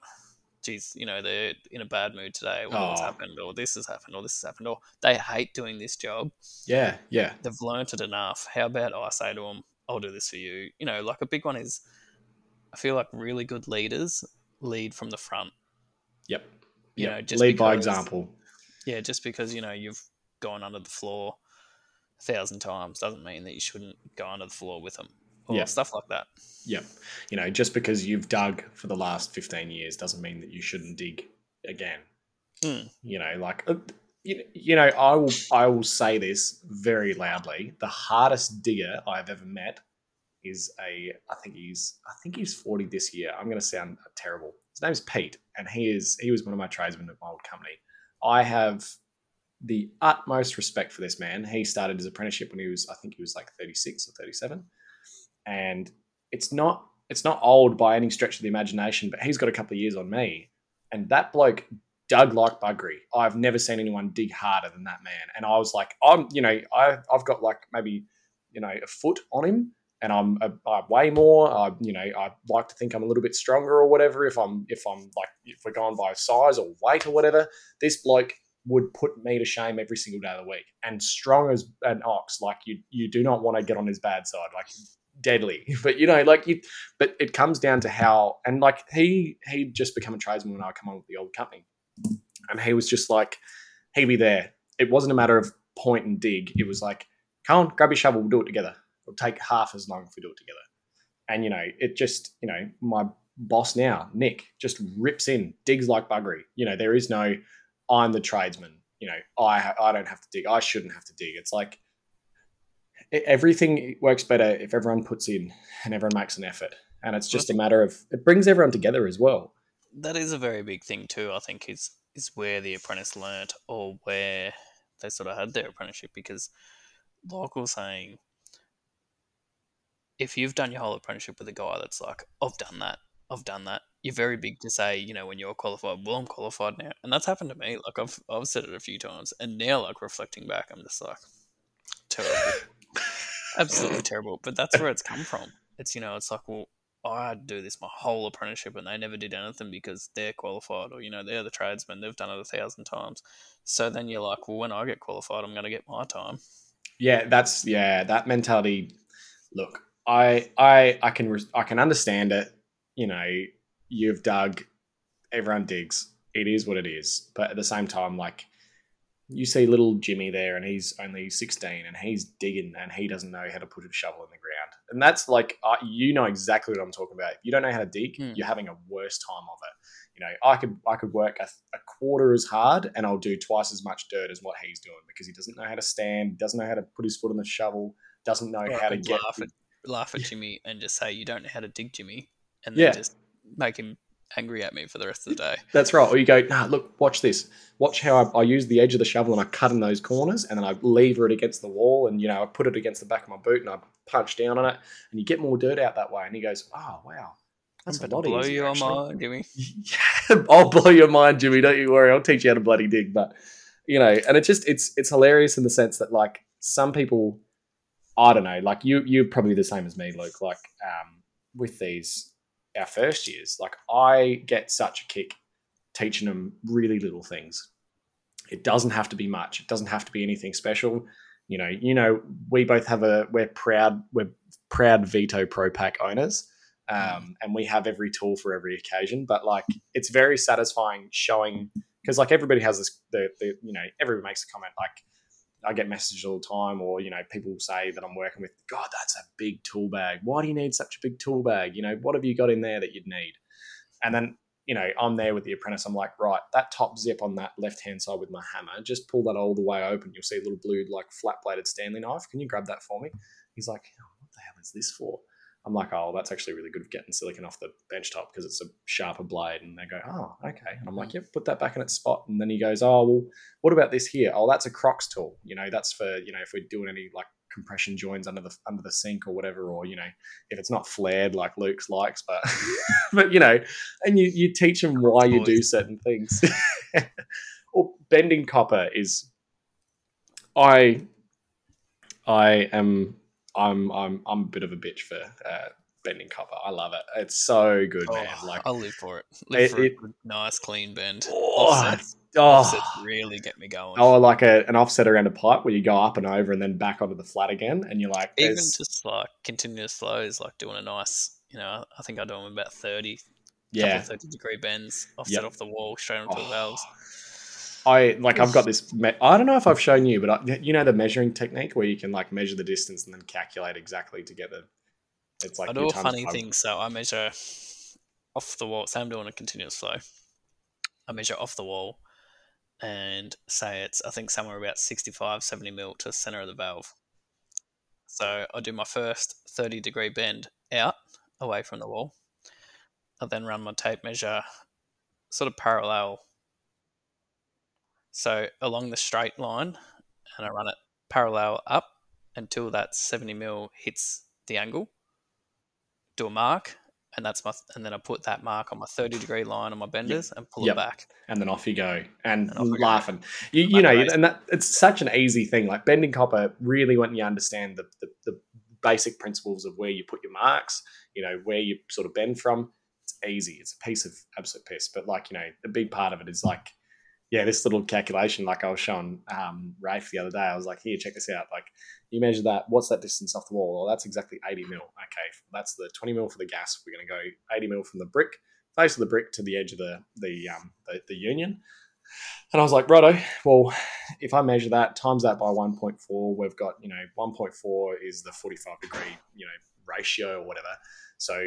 Geez, you know they're in a bad mood today. Well, what's Oh. happened, or this has happened, or this has happened, or they hate doing this job. Yeah, yeah, They've learnt it enough. How about I say to them, "I'll do this for you." You know, like a big one is, I feel like really good leaders lead from the front. yep. You yep. know, just lead by example. Yeah, just because you know you've gone under the floor a thousand times doesn't mean that you shouldn't go under the floor with them or Yeah. stuff like that. Yep. You know, just because you've dug for the last 15 years doesn't mean that you shouldn't dig again. Hmm. You know, like uh, you, you know, I will I will say this very loudly. The hardest digger I've ever met is a I think he's I think he's 40 this year. I'm going to sound terrible. His name's Pete and he is he was one of my tradesmen at my old company. I have the utmost respect for this man. He started his apprenticeship when he was, I think he was like 36 or 37. And it's not it's not old by any stretch of the imagination, but he's got a couple of years on me. And that bloke dug like buggery. I've never seen anyone dig harder than that man. And I was like, I'm, you know, I, I've got like maybe, you know, a foot on him and I'm I weigh more. I, you know, I like to think I'm a little bit stronger or whatever. If I'm, if I'm like, if we're going by size or weight or whatever, this bloke would put me to shame every single day of the week. And strong as an ox, like you, you do not want to get on his bad side. Like deadly. But you know, like you, but it comes down to how and like he he just become a tradesman when I come on with the old company, and he was just like he'd be there. It wasn't a matter of point and dig. It was like, come on, grab your shovel, we'll do it together. It'll take half as long if we do it together. And you know, it just you know my boss now, Nick, just rips in, digs like buggery. You know, there is no I'm the tradesman. You know, I I don't have to dig. I shouldn't have to dig. It's like everything works better if everyone puts in and everyone makes an effort. And it's just a matter of it brings everyone together as well. That is a very big thing too. I think is is where the apprentice learnt or where they sort of had their apprenticeship because like was saying if you've done your whole apprenticeship with a guy that's like, I've done that, I've done that, you're very big to say, you know, when you're qualified, well, I'm qualified now. And that's happened to me. Like I've I've said it a few times. And now like reflecting back, I'm just like terrible. absolutely terrible. But that's where it's come from. It's you know, it's like, well, I had to do this my whole apprenticeship, and they never did anything because they're qualified, or you know, they're the tradesmen. They've done it a thousand times. So then you're like, well, when I get qualified, I'm going to get my time. Yeah, that's yeah, that mentality. Look, I I I can I can understand it. You know, you've dug, everyone digs. It is what it is. But at the same time, like you see little Jimmy there, and he's only 16, and he's digging, and he doesn't know how to put a shovel in the ground. And that's like, uh, you know exactly what I'm talking about. If you don't know how to dig, mm. you're having a worse time of it. You know, I could I could work a, a, quarter as hard, and I'll do twice as much dirt as what he's doing because he doesn't know how to stand, doesn't know how to put his foot on the shovel, doesn't know how to get. Laugh at, Jimmy and just say you don't know how to dig, Jimmy, and then yeah. just make him angry at me for the rest of the day. That's right. Or you go, nah, look, watch this. Watch how I, I, use the edge of the shovel and I cut in those corners and then I lever it against the wall and, you know, I put it against the back of my boot and I punch down on it and you get more dirt out that way. And he goes, oh, wow. That's I'm a lot blow easier, your actually. mind, Jimmy. yeah, I'll blow your mind, Jimmy. Don't you worry. I'll teach you how to bloody dig. But, you know, and it's just, it's, it's hilarious in the sense that, like, some people, I don't know, like you, you're probably the same as me, Luke. Like, um, with these our first years. Like I get such a kick teaching them really little things. It doesn't have to be much. It doesn't have to be anything special. You know, you know, we both have a we're proud we're proud Veto Pro Pac owners. Um, and we have every tool for every occasion, but like it's very satisfying showing because like everybody has this the, the you know everybody makes a comment like I get messages all the time, or you know, people say that I'm working with. God, that's a big tool bag. Why do you need such a big tool bag? You know, what have you got in there that you'd need? And then you know, I'm there with the apprentice. I'm like, right, that top zip on that left hand side with my hammer, just pull that all the way open. You'll see a little blue, like flat bladed Stanley knife. Can you grab that for me? He's like, what the hell is this for? I'm like, oh, that's actually really good for getting silicon off the bench top because it's a sharper blade. And they go, oh, okay. And I'm like, mm. yeah, put that back in its spot. And then he goes, oh, well, what about this here? Oh, that's a Crocs tool. You know, that's for, you know, if we're doing any like compression joins under the under the sink or whatever, or you know, if it's not flared like Luke's likes, but but you know, and you you teach them why you do certain things. or bending copper is, I I am I'm I'm I'm a bit of a bitch for uh, bending copper. I love it. It's so good, oh, man. Like I live for it. Live it, for it, a nice clean bend. Oh, offsets, oh, offsets really get me going. Oh, like a, an offset around a pipe where you go up and over and then back onto the flat again, and you're like, even just like continuous flows, like doing a nice. You know, I think I do them about thirty. Yeah, thirty degree bends, offset yep. off the wall, straight onto oh. the valves. I like I've got this. Me- I don't know if I've shown you, but I, you know the measuring technique where you can like measure the distance and then calculate exactly to get the. It's like I do a funny thing. So I measure off the wall. Say I'm doing a continuous flow. I measure off the wall, and say it's I think somewhere about 65, 70 mil to the center of the valve. So I do my first 30 degree bend out away from the wall. I then run my tape measure sort of parallel So along the straight line, and I run it parallel up until that 70 mil hits the angle. Do a mark, and that's my and then I put that mark on my 30 degree line on my benders yep. and pull yep. it back. And then off you go and, and laughing. Go. You, you know, and that it's such an easy thing. Like bending copper, really when you understand the, the, the basic principles of where you put your marks, you know, where you sort of bend from, it's easy. It's a piece of absolute piss. But like, you know, the big part of it is like yeah, this little calculation, like I was showing um, Rafe the other day, I was like, here, check this out. Like, you measure that, what's that distance off the wall? Well, that's exactly 80 mil. Okay, that's the 20 mil for the gas. We're going to go 80 mil from the brick, face of the brick to the edge of the the, um, the, the union. And I was like, righto, well, if I measure that, times that by 1.4, we've got, you know, 1.4 is the 45 degree, you know, ratio or whatever. So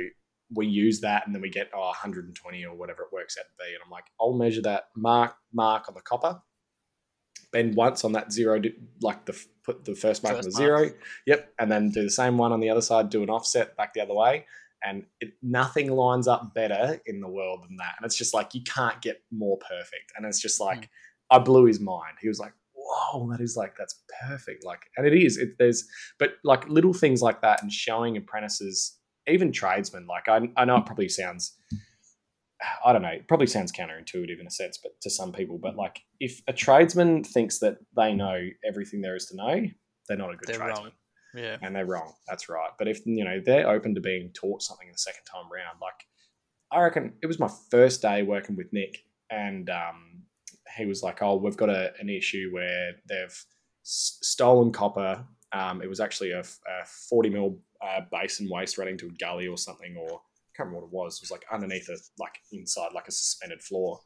we use that and then we get oh, 120 or whatever it works out to be. And I'm like, I'll measure that mark mark on the copper, bend once on that zero, like the put the first mark first on the mark. zero, yep, and then do the same one on the other side, do an offset back the other way, and it, nothing lines up better in the world than that. And it's just like you can't get more perfect. And it's just like mm. I blew his mind. He was like, whoa, that is like that's perfect. Like, and it is. It, there's, but like little things like that, and showing apprentices even tradesmen, like I, I know it probably sounds, I don't know, it probably sounds counterintuitive in a sense, but to some people, but like if a tradesman thinks that they know everything there is to know, they're not a good they're tradesman. Wrong. Yeah. And they're wrong. That's right. But if, you know, they're open to being taught something the second time around, like I reckon it was my first day working with Nick and um, he was like, oh, we've got a, an issue where they've s- stolen copper. Um, it was actually a, a 40 mil uh, basin waste running to a gully or something, or I can't remember what it was. It was like underneath a like inside like a suspended floor.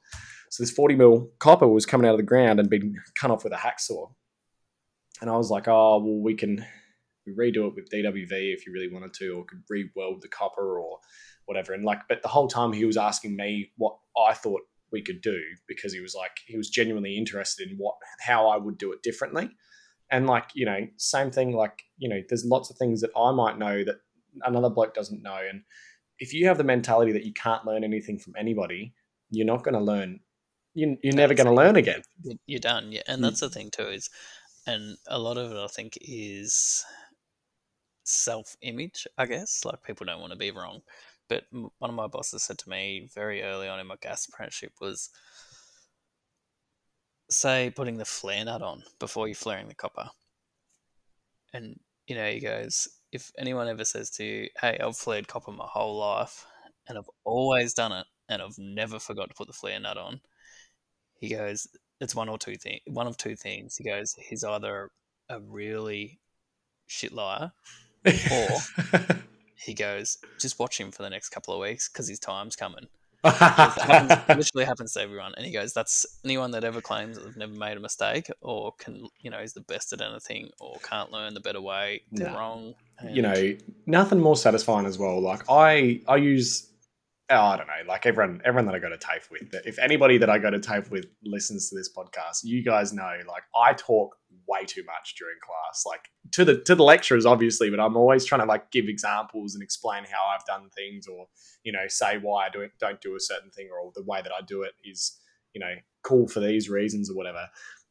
So this 40 mil copper was coming out of the ground and being cut off with a hacksaw. And I was like, oh well, we can redo it with DWV if you really wanted to, or could re-weld the copper or whatever. And like, but the whole time he was asking me what I thought we could do because he was like he was genuinely interested in what how I would do it differently. And like, you know, same thing, like, you know, there's lots of things that I might know that another bloke doesn't know. And if you have the mentality that you can't learn anything from anybody, you're not going to learn. You, you're never going to learn again. You're done. Yeah. And hmm. that's the thing, too, is, and a lot of it, I think, is self image, I guess. Like, people don't want to be wrong. But one of my bosses said to me very early on in my gas apprenticeship was, say putting the flare nut on before you're flaring the copper. And you know, he goes, if anyone ever says to you, Hey, I've flared copper my whole life and I've always done it and I've never forgot to put the flare nut on, he goes, It's one or two things one of two things. He goes, he's either a really shit liar or he goes, just watch him for the next couple of weeks because his time's coming happens, literally happens to everyone. And he goes, "That's anyone that ever claims that they've never made a mistake, or can you know is the best at anything, or can't learn the better way. They're wrong." And... You know, nothing more satisfying as well. Like I, I use. Oh, I don't know, like everyone, everyone that I go to TAFE with. If anybody that I go to TAFE with listens to this podcast, you guys know, like I talk way too much during class, like to the to the lecturers, obviously, but I'm always trying to like give examples and explain how I've done things, or you know, say why I do it, don't do a certain thing, or the way that I do it is, you know, cool for these reasons or whatever.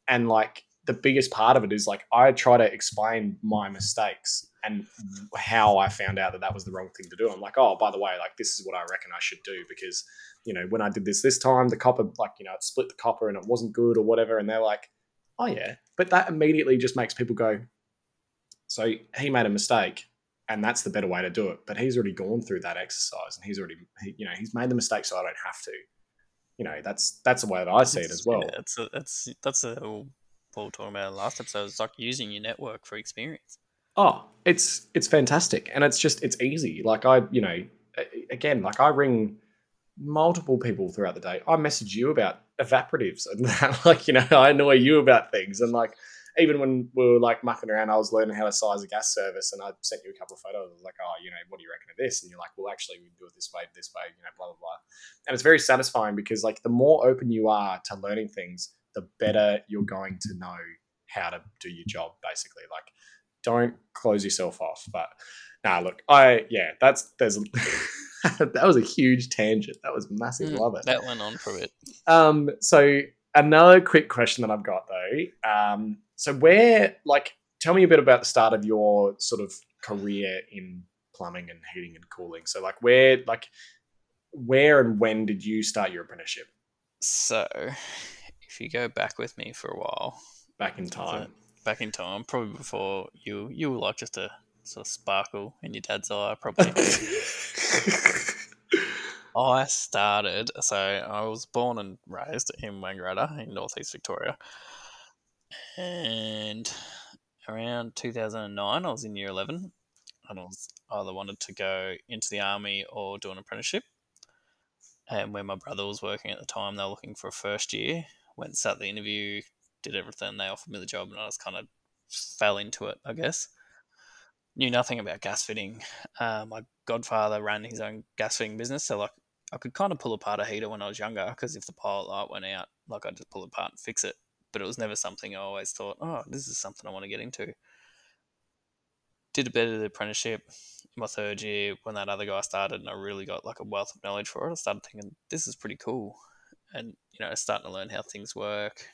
And like the biggest part of it is like I try to explain my mistakes and how I found out that that was the wrong thing to do. I'm like, oh, by the way, like this is what I reckon I should do because you know when I did this this time, the copper like you know it split the copper and it wasn't good or whatever, and they're like, oh yeah, but that immediately just makes people go, so he made a mistake and that's the better way to do it. But he's already gone through that exercise, and he's already, he, you know, he's made the mistake, so I don't have to. You know, that's that's the way that I see it as well. Yeah, it's a, that's that's a, what we were talking about in the last episode. It's like using your network for experience. Oh, it's it's fantastic, and it's just it's easy. Like I, you know, again, like I ring multiple people throughout the day. I message you about evaporatives and that, like you know, I annoy you about things, and like even when we were like mucking around, I was learning how to size a gas service, and I sent you a couple of photos. I was like, oh, you know, what do you reckon of this? And you're like, well, actually, we do it this way, this way, you know, blah blah blah. And it's very satisfying because like the more open you are to learning things, the better you're going to know how to do your job. Basically, like don't close yourself off. But nah, look, I yeah, that's there's. that was a huge tangent. That was massive. Mm, Love it. That went on for a bit. Um, so another quick question that I've got though. Um, so where, like, tell me a bit about the start of your sort of career in plumbing and heating and cooling. So, like, where, like, where and when did you start your apprenticeship? So, if you go back with me for a while, Back in time. Back in time, probably before you, you were like just a sort of sparkle in your dad's eye, probably. I started, so I was born and raised in Wangaratta in northeast Victoria. And around 2009, I was in year 11 and I was either wanted to go into the army or do an apprenticeship. And when my brother was working at the time, they were looking for a first year. Went and sat the interview, did everything. They offered me the job, and I just kind of fell into it, I guess. Knew nothing about gas fitting. Uh, my godfather ran his own gas fitting business, so like I could kind of pull apart a heater when I was younger because if the pilot light went out, like I'd just pull it apart and fix it. But it was never something I always thought, oh, this is something I want to get into. Did a bit of the apprenticeship my third year when that other guy started, and I really got like a wealth of knowledge for it. I started thinking, this is pretty cool, and you know, starting to learn how things work,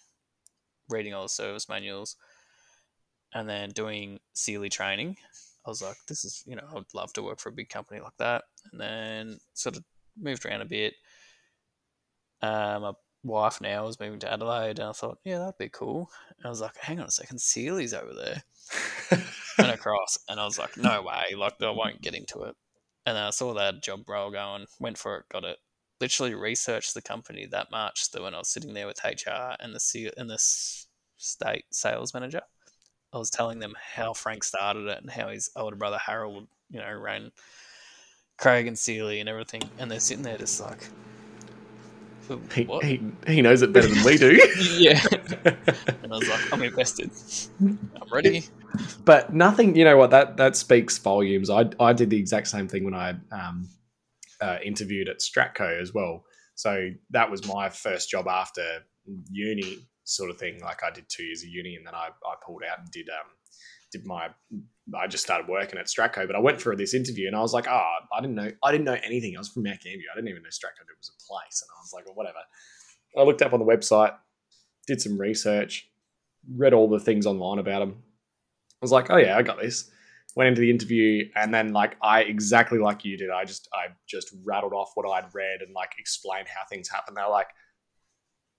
reading all the service manuals, and then doing Seeley training. I was like, this is, you know, I'd love to work for a big company like that. And then sort of moved around a bit. Uh, my wife now was moving to Adelaide, and I thought, yeah, that'd be cool. And I was like, hang on a second, Seeley's over there. and across, and I was like, no way, like I won't get into it. And then I saw that job role going, went for it, got it. Literally researched the company that much that when I was sitting there with HR and the and the state sales manager, I was telling them how Frank started it and how his older brother Harold, you know, ran Craig and Seeley and everything, and they're sitting there just like, he, he, he knows it better than we do. yeah. and I was like, I'm invested. I'm ready. but nothing, you know what? That that speaks volumes. I I did the exact same thing when I um, uh, interviewed at Stratco as well. So that was my first job after uni, sort of thing. Like I did two years of uni, and then I, I pulled out and did um did my I just started working at Stratco, but I went for this interview and I was like, oh, I didn't know I didn't know anything. I was from Mount Gambier. I didn't even know Stratco was a place, and I was like, well, whatever. I looked up on the website, did some research, read all the things online about them. I was like, oh yeah, I got this. Went into the interview and then like I exactly like you did. I just I just rattled off what I'd read and like explained how things happen. They're like,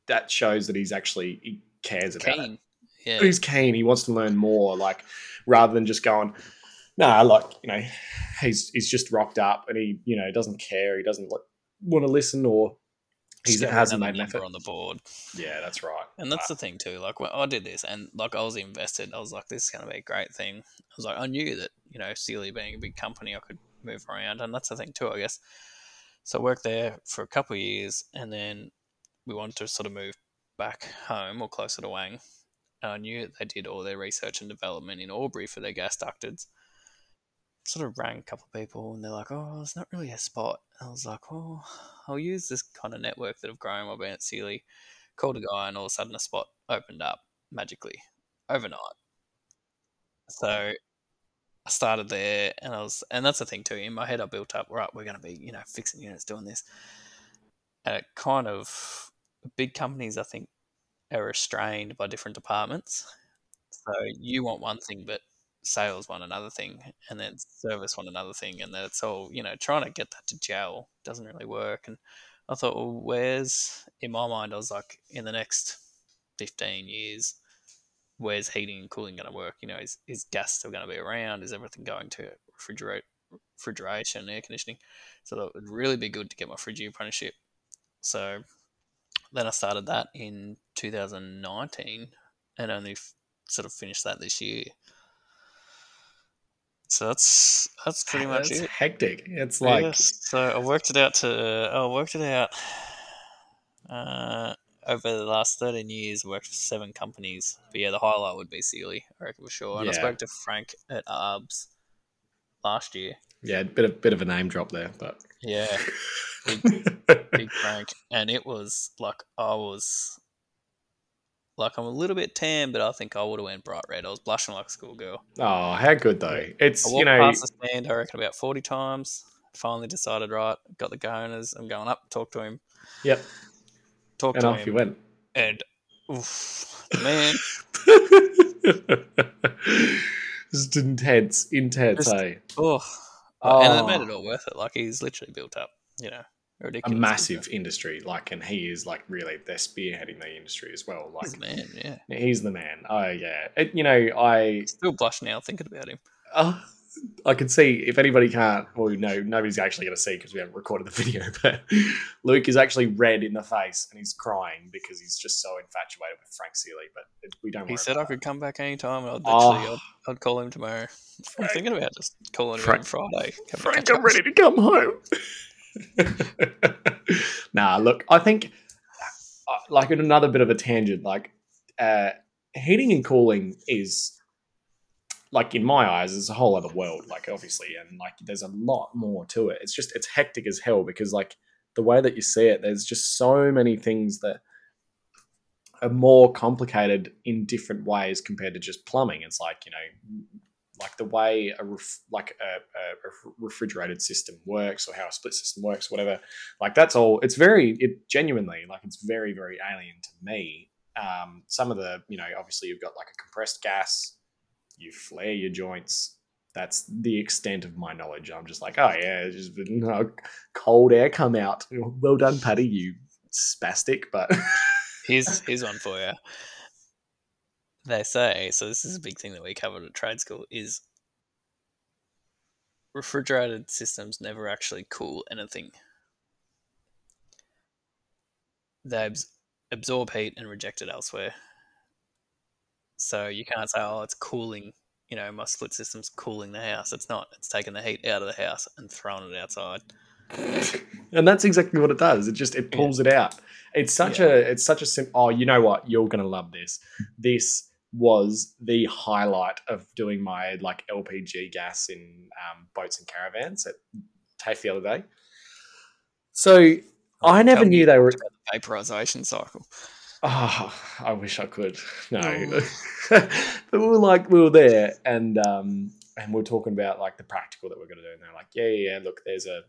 that shows that he's actually he cares about Keen. it. Yeah. He's keen. He wants to learn more. Like rather than just going, nah, like you know, he's he's just rocked up and he you know doesn't care. He doesn't want to listen or he Just hasn't another made an number effort. on the board. Yeah, that's right. And that's the thing too. Like when I did this, and like I was invested. I was like, this is going to be a great thing. I was like, I knew that you know, Seeley being a big company, I could move around, and that's the thing too, I guess. So I worked there for a couple of years, and then we wanted to sort of move back home or closer to Wang. And I knew that they did all their research and development in Albury for their gas ducteds. Sort of rang a couple of people, and they're like, "Oh, it's not really a spot." And I was like, "Oh, I'll use this kind of network that I've grown while being at Seeley." Called a guy, and all of a sudden, a spot opened up magically overnight. So I started there, and I was, and that's the thing too. In my head, I built up, right, we're going to be, you know, fixing units, doing this. And it kind of big companies, I think, are restrained by different departments. So you want one thing, but sales one another thing, and then service one another thing, and that's all, you know, trying to get that to gel doesn't really work. And I thought, well, where's in my mind, I was like, in the next fifteen years, where's heating and cooling going to work? You know, is, is gas still going to be around? Is everything going to refrigerate, refrigeration, air conditioning? So that would really be good to get my fridgy apprenticeship. So then I started that in 2019 and only f- sort of finished that this year. So that's that's pretty much That's it. hectic. It's like. So I worked it out to I worked it out uh, over the last thirteen years. I worked for seven companies, but yeah, the highlight would be Seeley. I reckon for sure. And I spoke to Frank at ARBS last year. yeah, bit of bit of a name drop there, but Yeah, big Frank, and it was like I was like I'm a little bit tan, but I think I would have went bright red. I was blushing like a schoolgirl. oh, how good though. It's I you walked know past the stand, I reckon about forty times. Finally decided, right, got the go owners. I'm going up, talk to him. Yep. Talk and to off him. you went. and oof, man, Just intense, intense, Just- eh? oh, and it Oh. made it all worth it. Like he's literally built up, you know, a a ridiculous massive industry, like, and he is like really they're spearheading the industry as well. Like, He's the man, yeah. he's the man. Oh yeah, it, you know, I Still blush now thinking about him. uh, I can see if anybody can't. Well, no, nobody's actually going to see because we haven't recorded the video. But Luke is actually red in the face and he's crying because he's just so infatuated with Frank Seeley. But it, we don't. He said I could come back anytime. I'd Oh. I'd, I'd call him tomorrow. I'm thinking about just calling him Frank- on Friday. Frank, I'm ready to come home. nah, look, I think uh, like in another bit of a tangent, like uh, heating and cooling is like in my eyes, is a whole other world. Like obviously, and like there's a lot more to it. It's just it's hectic as hell because like the way that you see it, there's just so many things that are more complicated in different ways compared to just plumbing. It's like you know, like the way a ref, like a, a, refrigerated system works or how a split system works, whatever. Like that's all. It's very it genuinely like it's very very alien to me. Um, some of the you know obviously you've got like a compressed gas you flare your joints. That's the extent of my knowledge. I'm just like, oh yeah, just no, cold air come out. Well done, Paddy, you spastic. But Here's, here's one for you. They say, so this is a big thing that we covered at trade school, is refrigerated systems never actually cool anything. They abs- absorb heat and reject it elsewhere. So you can't say, oh, it's cooling, you know, my split system's cooling the house. It's not. It's taking the heat out of the house and throwing it outside. and that's exactly what it does. It just it pulls it out. It's such Yeah. a it's such a simple. Oh, you know what? You're gonna love this. This was the highlight of doing my like LPG gas in um, boats and caravans at TAFE the other day. So I never knew they were. about the vaporization cycle. Oh, I wish I could. No, Oh. but we were like we were there, and um, and we are talking about like the practical that we're going to do, and they're like, yeah, yeah, yeah. Look, there's a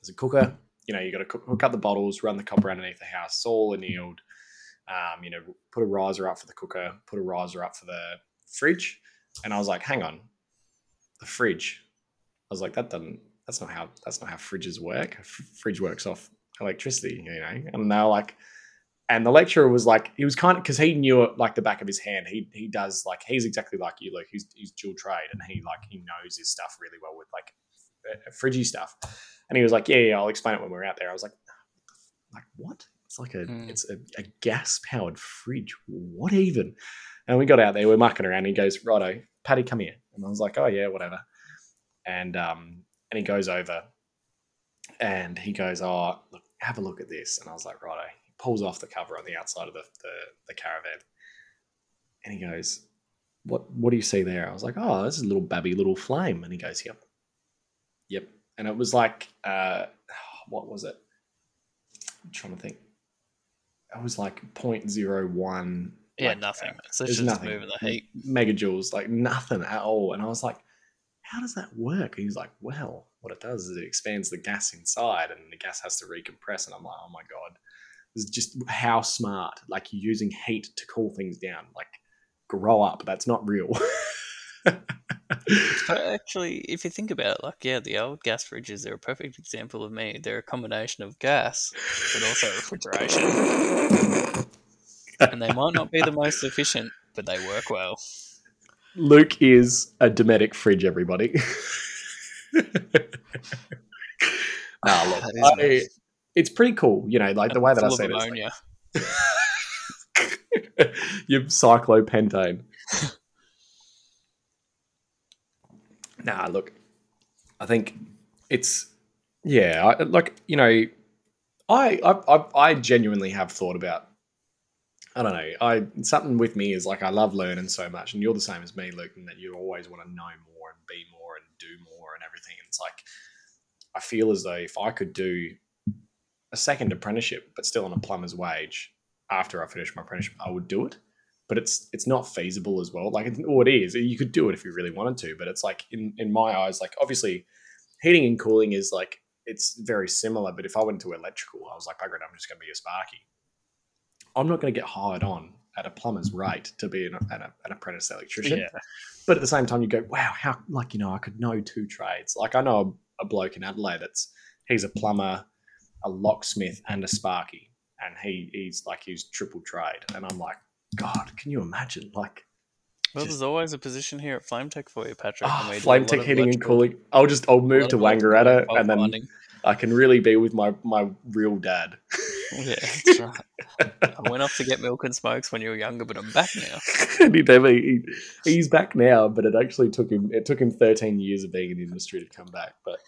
there's a cooker. You know, you got to cook, hook up the bottles, run the copper underneath the house. All annealed. Um, you know, put a riser up for the cooker, put a riser up for the fridge, and I was like, hang on, the fridge. I was like, that doesn't. That's not how. That's not how fridges work. A f- fridge works off electricity. You know, and they're like and the lecturer was like he was kind of because he knew it like the back of his hand he he does like he's exactly like you luke he's, he's dual trade and he like he knows his stuff really well with like uh, fridgy stuff and he was like yeah, yeah i'll explain it when we're out there i was like like what it's like a Mm. it's a, a gas powered fridge what even and we got out there we're mucking around and he goes righto paddy come here and i was like oh yeah whatever and um and he goes over and he goes oh look have a look at this and i was like righto He pulls off the cover on the outside of the, the, the caravan. And he goes, What what do you see there? I was like, Oh, this is a little babby little flame. And he goes, Yep. Yep. And it was like uh what was it? I'm trying to think. It was like 0.01 Yeah, like, nothing. uh, It's there's just nothing. moving the heat. megajoules, like nothing at all. And I was like, how does that work? And he's like, well, what it does is it expands the gas inside and the gas has to recompress. And I'm like, oh my God, this is just how smart. Like you're using heat to cool things down. Like grow up. That's not real. Actually, if you think about it, like, yeah, the old gas fridges, they're a perfect example of me. They're a combination of gas, but also refrigeration. And they might not be the most efficient, but they work well. Luke is a Dometic fridge, everybody. nah, look, I- nice. it's pretty cool. You know, like the way that I of it is ammonia. like, your cyclopentane. Nah, look, I think it's yeah, I, like you know, I, I I genuinely have thought about. I don't know. I something with me is like I love learning so much, and you're the same as me, Luke, in that you always want to know more and be more and do more and everything. It's like I feel as though if I could do a second apprenticeship, but still on a plumber's wage after I finish my apprenticeship, I would do it. But it's it's not feasible as well. Like, it's, or it is. You could do it if you really wanted to, but it's like in in my eyes, like obviously, heating and cooling is like it's very similar. But if I went to electrical, I was like, bugger it, I'm just going to be a sparky. I'm not going to get hired on at a plumber's rate to be an, an, an apprentice electrician. Yeah. But at the same time, you go, wow, how like you know, I could know two trades. Like I know a, a bloke in Adelaide that's he's a plumber, a locksmith, and a sparky, and he he's like he's triple trade, and I'm like, God, can you imagine? Like, Well, Just- there's always a position here at Flame Tech for you, Patrick. and ah, we do a flame tech heating and cooling. I'll just I'll move to Wangaratta, and then. I can really be with my my real dad. Yeah, that's right. I went off to get milk and smokes when you were younger, but I'm back now. he never he, he's back now, but it actually took him it took him 13 years of being in the industry to come back, but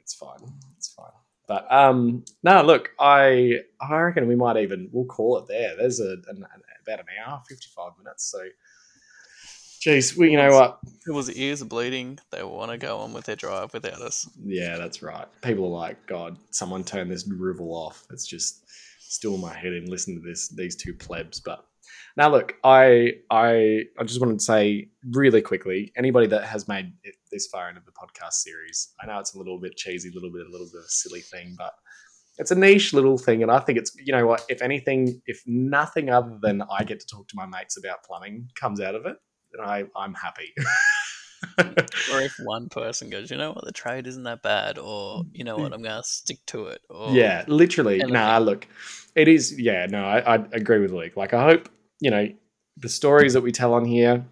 it's fine. It's fine. But um no, look, I I reckon we might even we'll call it there. There's a an, about an hour, 55 minutes. So geez, well, you know what? People's ears are bleeding. They want to go on with their drive without us. Yeah, that's right. People are like, God, someone turn this drivel off. It's just still in my head and listen to this these two plebs. But now, look, I I I just wanted to say really quickly, anybody that has made it this far into the podcast series, I know it's a little bit cheesy, a little bit, a little bit of a silly thing, but it's a niche little thing, and I think it's you know what, if anything, if nothing other than I get to talk to my mates about plumbing comes out of it, then I I'm happy. Or if one person goes, you know what, the trade isn't that bad, or you know what, I'm going to stick to it. Or yeah, literally. anything. Nah, look, it is. Yeah, no, I, I agree with Luke. Like, I hope you know the stories that we tell on here,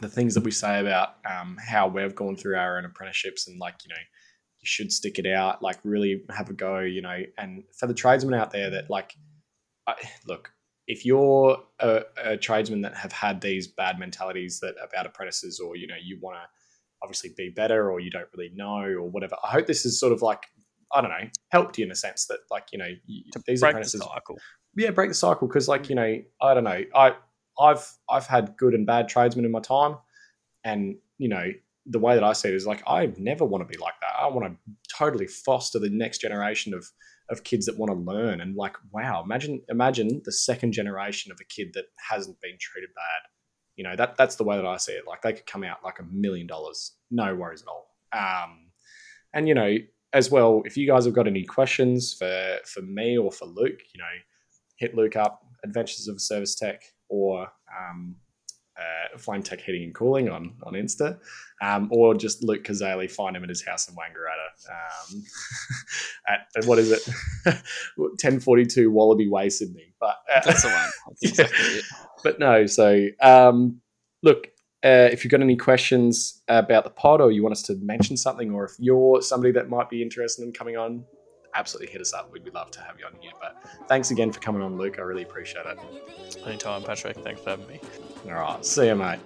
the things that we say about um, how we've gone through our own apprenticeships, and like you know, you should stick it out. Like, really have a go. You know, and for the tradesmen out there that like, I, look, if you're a, a tradesman that have had these bad mentalities that about apprentices, or you know, you want to obviously be better, or you don't really know, or whatever. I hope this is sort of like I don't know, helped you in a sense that like you know you, these break apprentices, the cycle. yeah, break the cycle because like you know I don't know, I I've I've had good and bad tradesmen in my time, and you know the way that I see it is like I never want to be like that. I want to totally foster the next generation of of kids that want to learn and like wow, imagine imagine the second generation of a kid that hasn't been treated bad. You know that that's the way that I see it. Like they could come out like a million dollars, no worries at all. Um, and you know as well, if you guys have got any questions for for me or for Luke, you know, hit Luke up, Adventures of a Service Tech or um, uh, Flame Tech Heating and Cooling on on Insta, um, or just Luke Cazaly, find him at his house in Wangaratta um, at what is it, ten forty two Wallaby Way, Sydney. But uh, That's the one. That's exactly it. but no. So, um, look, uh, if you've got any questions about the pod or you want us to mention something, or if you're somebody that might be interested in coming on, absolutely hit us up. We'd love to have you on here. But thanks again for coming on, Luke. I really appreciate it. Anytime, Patrick. Thanks for having me. All right. See you, mate.